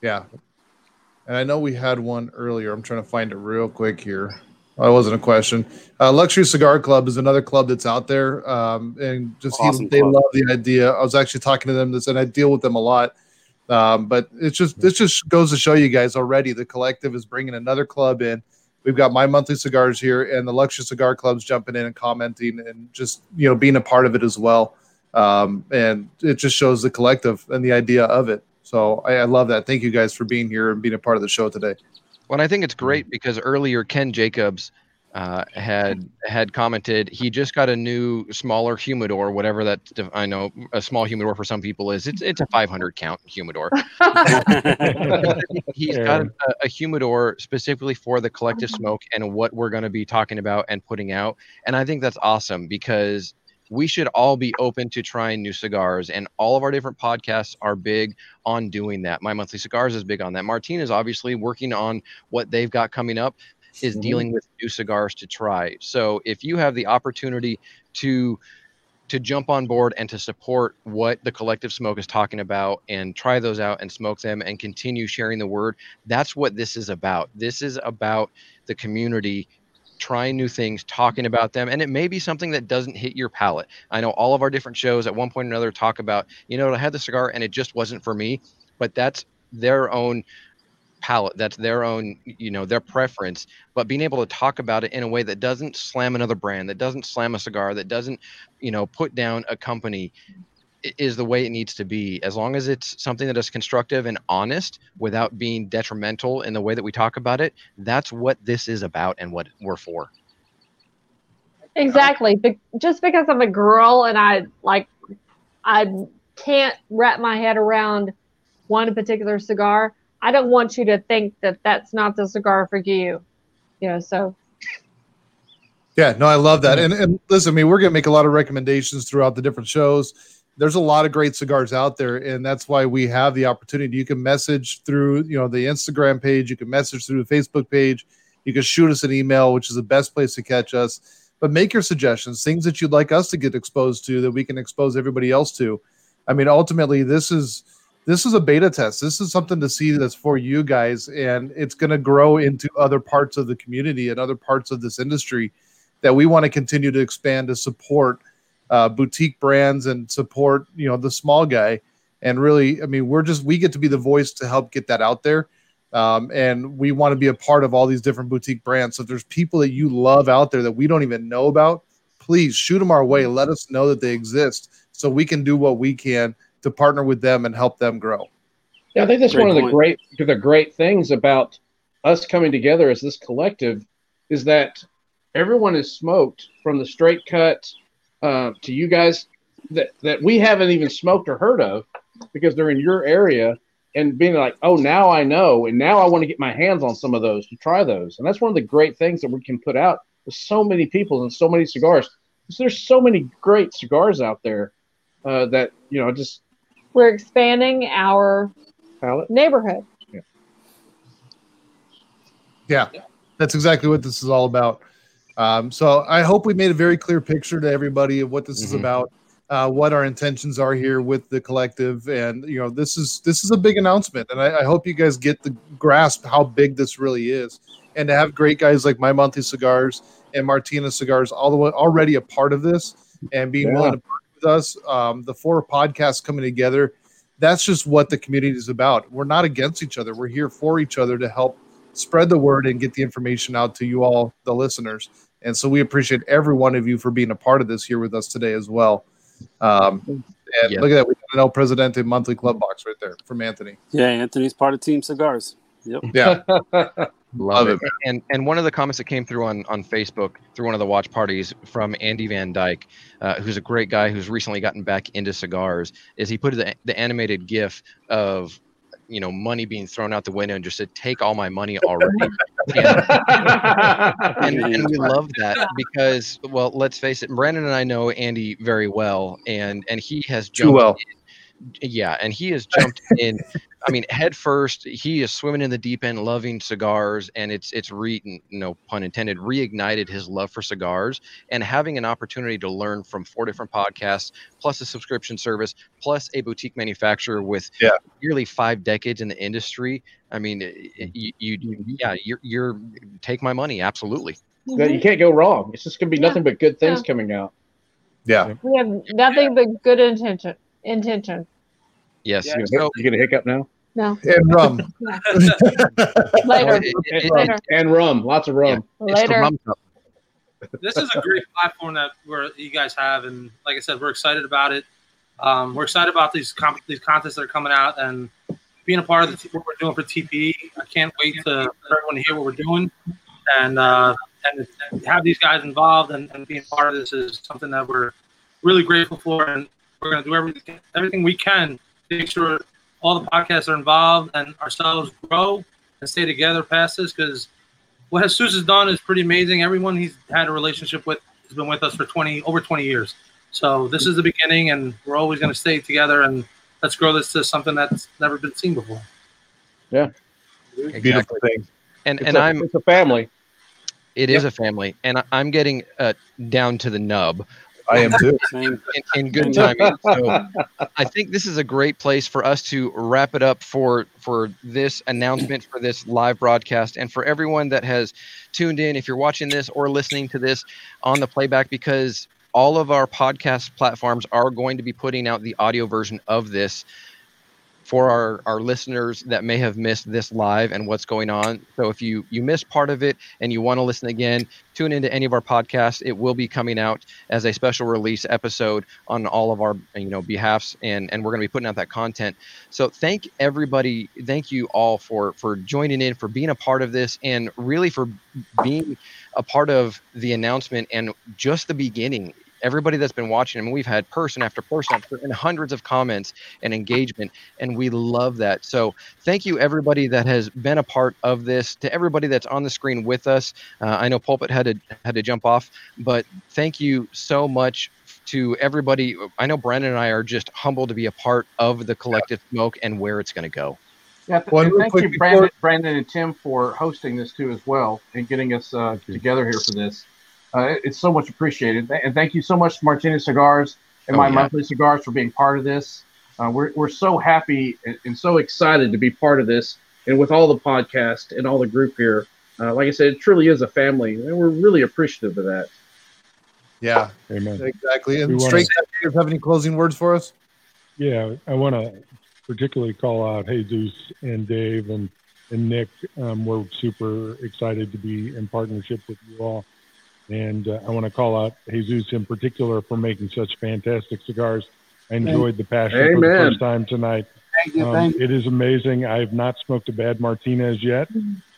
Yeah. And I know we had one earlier. I'm trying to find it real quick here. It wasn't a question. Uh, Luxury Cigar Club is another club that's out there, um, and just he- they club. love the idea. I was actually talking to them this, and I deal with them a lot. Um, but it's just this just goes to show you guys already. The collective is bringing another club in. We've got my monthly cigars here, and the Luxury Cigar Club's jumping in and commenting, and just you know being a part of it as well. Um, and it just shows the collective and the idea of it. So I, I love that. Thank you guys for being here and being a part of the show today. Well, I think it's great because earlier Ken Jacobs uh, had had commented he just got a new smaller humidor, whatever that I know a small humidor for some people is. It's it's a 500 count humidor. He's got a, a humidor specifically for the collective smoke and what we're going to be talking about and putting out, and I think that's awesome because we should all be open to trying new cigars and all of our different podcasts are big on doing that. My monthly cigars is big on that. Martine is obviously working on what they've got coming up is mm-hmm. dealing with new cigars to try. So if you have the opportunity to to jump on board and to support what the collective smoke is talking about and try those out and smoke them and continue sharing the word that's what this is about. This is about the community trying new things, talking about them, and it may be something that doesn't hit your palate. I know all of our different shows at one point or another talk about, you know, I had the cigar and it just wasn't for me, but that's their own palate, that's their own, you know, their preference. But being able to talk about it in a way that doesn't slam another brand, that doesn't slam a cigar, that doesn't, you know, put down a company is the way it needs to be. As long as it's something that is constructive and honest without being detrimental in the way that we talk about it, that's what this is about and what we're for. Exactly. Be- just because I'm a girl and I like, I can't wrap my head around one particular cigar. I don't want you to think that that's not the cigar for you. You know, so Yeah, no, I love that. And and listen, I mean, we're gonna make a lot of recommendations throughout the different shows. There's a lot of great cigars out there, and that's why we have the opportunity. You can message through, you know, the Instagram page. You can message through the Facebook page. You can shoot us an email, which is the best place to catch us. But make your suggestions, things that you'd like us to get exposed to, that we can expose everybody else to. I mean, ultimately, this is this is a beta test. This is something to see that's for you guys, and it's going to grow into other parts of the community and other parts of this industry that we want to continue to expand to support uh, boutique brands and support you know the small guy. And really, I mean, we're just we get to be the voice to help get that out there. Um, and we want to be a part of all these different boutique brands. So if there's people that you love out there that we don't even know about, please shoot them our way. Let us know that they exist so we can do what we can to partner with them and help them grow. Yeah, I think that's Great one of the point. great the great things about us coming together as this collective is that everyone is smoked from the straight cut uh, to you guys that that we haven't even smoked or heard of because they're in your area and being like, oh, now I know, and now I want to get my hands on some of those to try those, and that's one of the great things that we can put out with so many people and so many cigars. Because there's so many great cigars out there uh, that you know just We're expanding our palate. neighborhood. Yeah, that's exactly what this is all about. Um, so I hope we made a very clear picture to everybody of what this is Mhm. about, uh, what our intentions are here with the collective, and you know this is this is a big announcement, and I, I hope you guys get the grasp how big this really is, and to have great guys like My Monthly Cigars and Martinez Cigars all the way already a part of this and being Yeah. willing to partner with us, um, the four podcasts coming together. That's just what the community is about. We're not against each other. We're here for each other to help spread the word and get the information out to you all, the listeners. And so we appreciate every one of you for being a part of this here with us today as well. Um, and Yeah. look at that, we got an El Presidente monthly club box right there from Anthony. Yeah, Anthony's part of Team Cigars. Yep. Yeah. Love it. And and one of the comments that came through on on Facebook through one of the watch parties from Andy Van Dyke, uh, who's a great guy who's recently gotten back into cigars, is he put the the animated GIF of you know money being thrown out the window and just said, "Take all my money already." and, and we love that because well let's face it brandon and i know andy very well and and he has Too jumped well. in- yeah and he has jumped in i mean head first he is swimming in the deep end loving cigars and it's it's re no pun intended reignited his love for cigars and having an opportunity to learn from four different podcasts plus a subscription service plus a boutique manufacturer with Yeah. nearly five decades in the industry i mean you, mm-hmm. you yeah you're, you're take my money absolutely that you can't go wrong. It's just gonna be nothing but good things coming out. Yeah. We have nothing but good intention. Intention. Yes. You So- gonna, you gonna hiccup now? No. And rum. Yeah. Later. and, Later. and rum, lots of rum. Later. this is a great platform that we're, you guys have, and like I said, we're excited about it. Um, we're excited about these comp- these contests that are coming out and being a part of the t- what we're doing for TPE. I can't wait to for everyone to hear what we're doing and uh, and, and have these guys involved and, and being part of this is something that we're really grateful for, and we're going to do everything everything we can to make sure all the podcasts are involved and ourselves grow and stay together past this because what Jesus has done is pretty amazing. Everyone he's had a relationship with has been with us for 20 over 20 years. So this is the beginning, and we're always going to stay together and let's grow this to something that's never been seen before. Yeah, Exactly. And It's and a- I'm it's a family. It is a family, and I- I'm getting uh, down to the nub. I am too. In, in good timing. So I think this is a great place for us to wrap it up for for this announcement, for this live broadcast, and for everyone that has tuned in. If you're watching this or listening to this on the playback, because all of our podcast platforms are going to be putting out the audio version of this for our, our listeners that may have missed this live and what's going on. So if you you missed part of it and you want to listen again, tune into any of our podcasts. It will be coming out as a special release episode on all of our you know behalfs and and we're going to be putting out that content. So thank everybody, thank you all for for joining in, for being a part of this and really for being a part of the announcement and just the beginning everybody that's been watching, I mean, we've had person after person after, and hundreds of comments and engagement, and we love that. So thank you, everybody that has been a part of this. To everybody that's on the screen with us, uh, I know Pulpit had to had to jump off, but thank you so much to everybody. I know Brandon and I are just humbled to be a part of the collective smoke and where it's going to go. Yeah, One thank quick you, before- Brandon, Brandon and Tim, for hosting this too as well and getting us uh, together here for this. Uh, it's so much appreciated, and thank you so much to Martinez Cigars and Oh, my yeah. monthly cigars for being part of this. Uh, we're we're so happy and, and so excited to be part of this, and with all the podcast and all the group here. Uh, like I said, it truly is a family, and we're really appreciative of that. Yeah, Amen. exactly. We And wanna- straight, you have any closing words for us? Yeah, I want to particularly call out Jesus and Dave and, and Nick. Um, we're super excited to be in partnership with you all. And uh, I want to call out Jesus in particular for making such fantastic cigars. I enjoyed the passion for the first time tonight. Thank you. Um, Thank you. it is amazing. I have not smoked a bad Martinez yet,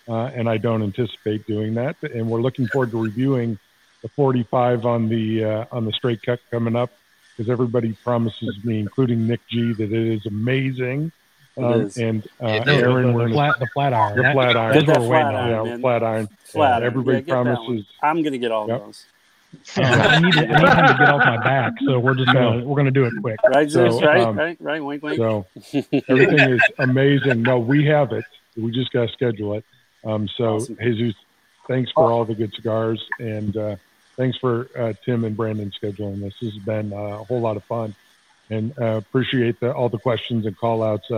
uh, and I don't anticipate doing that. And we're looking forward to reviewing the 45 on the uh, on the straight cut coming up because everybody promises me, including Nick G, that it is amazing. It Um, is. and uh, The- Aaron, the, the flat, the flat iron. the flat iron. That's Get that flat on. yeah, iron, flat iron. Flat Yeah, iron. everybody Yeah, get that one. promises. I'm gonna get all Yep. those. Uh, I, need, I need him to get off my back, so we're just gonna we're gonna do it quick. Right, So, Right, um, right, right. Wink, wink. So everything is amazing. No, we have it. We just got to schedule it. Um, so Awesome. Jesus, thanks for all the good cigars, and uh, thanks for uh, Tim and Brandon scheduling this. This has been uh, a whole lot of fun, and uh, appreciate the, all the questions and call outs.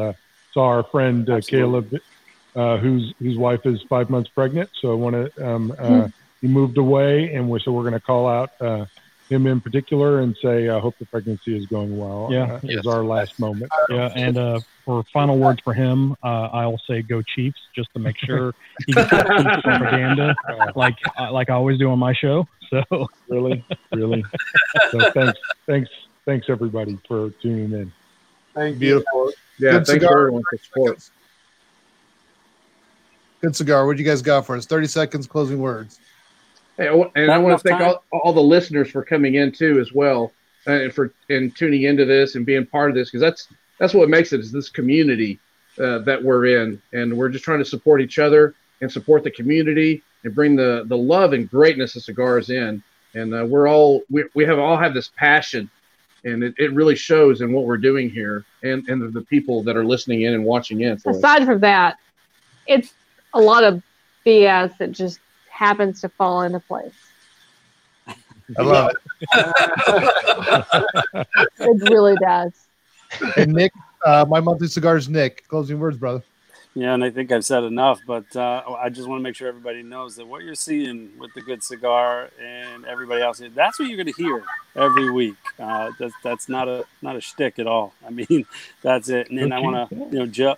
Saw our friend uh, Caleb, uh, whose whose wife is five months pregnant. So I want to. Um, uh, he moved away, and we're, so we're going to call out. Uh, him in particular and say, I hope the pregnancy is going well. Yeah. uh, Yes. is our last moment. Yeah, and uh, for final words for him, uh, I'll say go Chiefs, just to make sure he gets that Chiefs propaganda, like uh, like I always do on my show. So really, really. So thanks, thanks, thanks everybody for tuning in. Thank you. Beautiful. Yeah, Good thanks cigar. everyone for support. Good cigar. What do you guys got for us? 30 seconds, closing words. Hey, and Not I want to thank all, all the listeners for coming in too, as well, uh, and for and tuning into this and being part of this because that's that's what makes it is this community uh, that we're in, and we're just trying to support each other and support the community and bring the the love and greatness of cigars in. And uh, we're all we, we have all have this passion, and it, it really shows in what we're doing here and and the, the people that are listening in and watching in. For us. Aside from that, it's a lot of BS that just happens to fall into place. I love It It really does. And Nick, uh, my monthly cigars, Nick. Closing words, brother. Yeah, and I think I've said enough, but uh, I just want to make sure everybody knows that what you're seeing with the good cigar and everybody else, that's what you're going to hear every week. Uh, that's that's not a not a shtick at all. I mean, that's it. And then I want to, you know, Joe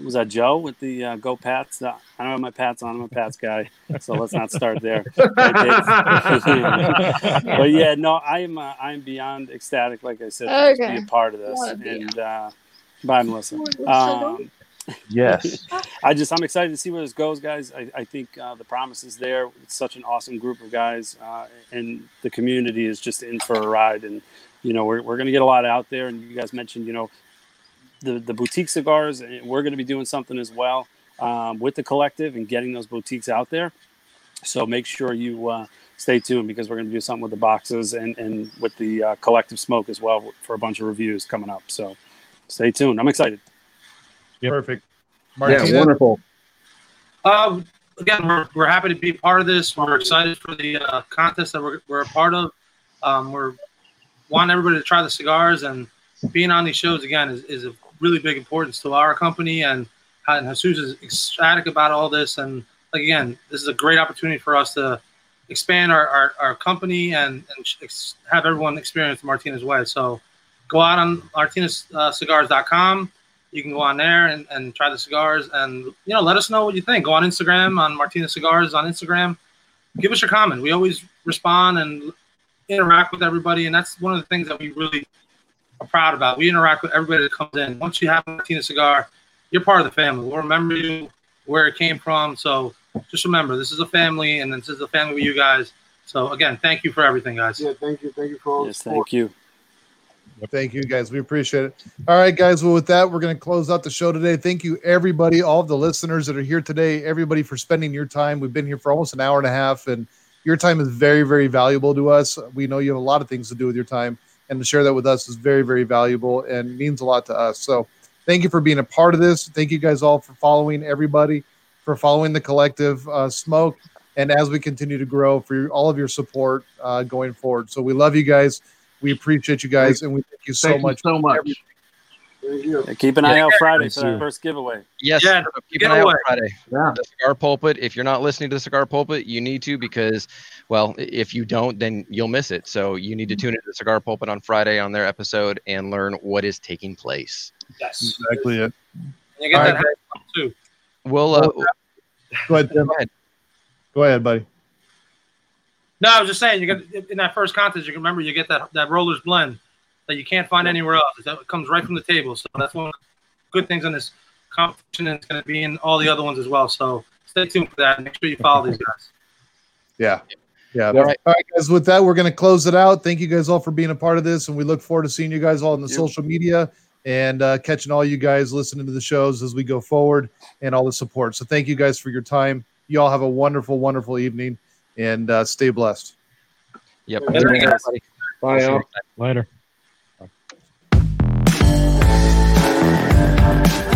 was that Joe with the uh, Go Pats? Uh, I don't have my Pats on. I'm a Pats guy, so let's not start there. but yeah, no, I'm uh, I'm beyond ecstatic. Like I said, to be a part of this. And uh, bye, Melissa. Wanna Um, Yes. I just I'm excited to see where this goes, guys. I, I think uh, the promise is there. It's such an awesome group of guys, uh, and the community is just in for a ride. And you know we're we're gonna get a lot out there. And you guys mentioned you know the the boutique cigars, and we're gonna be doing something as well um, with the collective and getting those boutiques out there. So make sure you uh, stay tuned because we're gonna do something with the boxes and and with the uh, collective smoke as well for a bunch of reviews coming up. So stay tuned. I'm excited. Perfect. yeah, Martinez, wonderful. Uh, again, we're, we're happy to be part of this. We're excited for the uh, contest that we're, we're a part of. Um, we're wanting everybody to try the cigars and being on these shows again is, is of really big importance to our company and, and Jesus is ecstatic about all this. And like, again, this is a great opportunity for us to expand our, our, our company and, and ex- have everyone experience the Martinez way. So go out on martinezcigars.com you can go on there and, and try the cigars and you know let us know what you think. Go on instagram on Martinez cigars on instagram. Give us your comment. We always respond and interact with everybody and that's one of the things that we really are proud about. We interact with everybody that comes in. Once you have a martinez cigar you're part of the family. We'll remember you where it came from. So just remember this is a family and this is a family with you guys. So again thank you for everything guys. Yeah, thank you. Thank you for all the Yes, support. thank you. Thank you, guys. We appreciate it. All right, guys. Well, with that, we're going to close out the show today. Thank you, everybody, all the listeners that are here today, everybody for spending your time. We've been here for almost an hour and a half, and your time is very, very valuable to us. We know you have a lot of things to do with your time, and to share that with us is very, very valuable and means a lot to us. So, thank you for being a part of this. Thank you guys all for following everybody, for following the collective uh, smoke, and as we continue to grow, for your, all of your support uh, going forward. So, we love you guys. We appreciate you guys, and we thank you so Thank you much. so much. Thank you. Keep an eye out Friday for that first giveaway. Yes, Yeah, keep an eye out. Friday. Yeah. The Cigar Pulpit. If you're not listening to the Cigar Pulpit, you need to because, well, if you don't, then you'll miss it. So you need to tune into the Cigar Pulpit on Friday on their episode and learn what is taking place. Yes. Exactly it. And you get All that right. too. We'll. Uh, Go ahead, Tim. Go ahead, buddy. No, I was just saying, you get in that first contest. You can remember you get that that rollers blend that you can't find anywhere else. That comes right from the table. So that's one good things in this competition, and it's going to be in all the other ones as well. So stay tuned for that. Make sure you follow these guys. Yeah. Yeah. All All right. right. guys. With that, we're going to close it out. Thank you guys all for being a part of this. And we look forward to seeing you guys all on the social media and uh, catching all you guys listening to the shows as we go forward and all the support. So thank you guys for your time. You all have a wonderful, wonderful evening and uh, stay blessed. Yep. Later, guys. Bye, y'all. Later. Bye.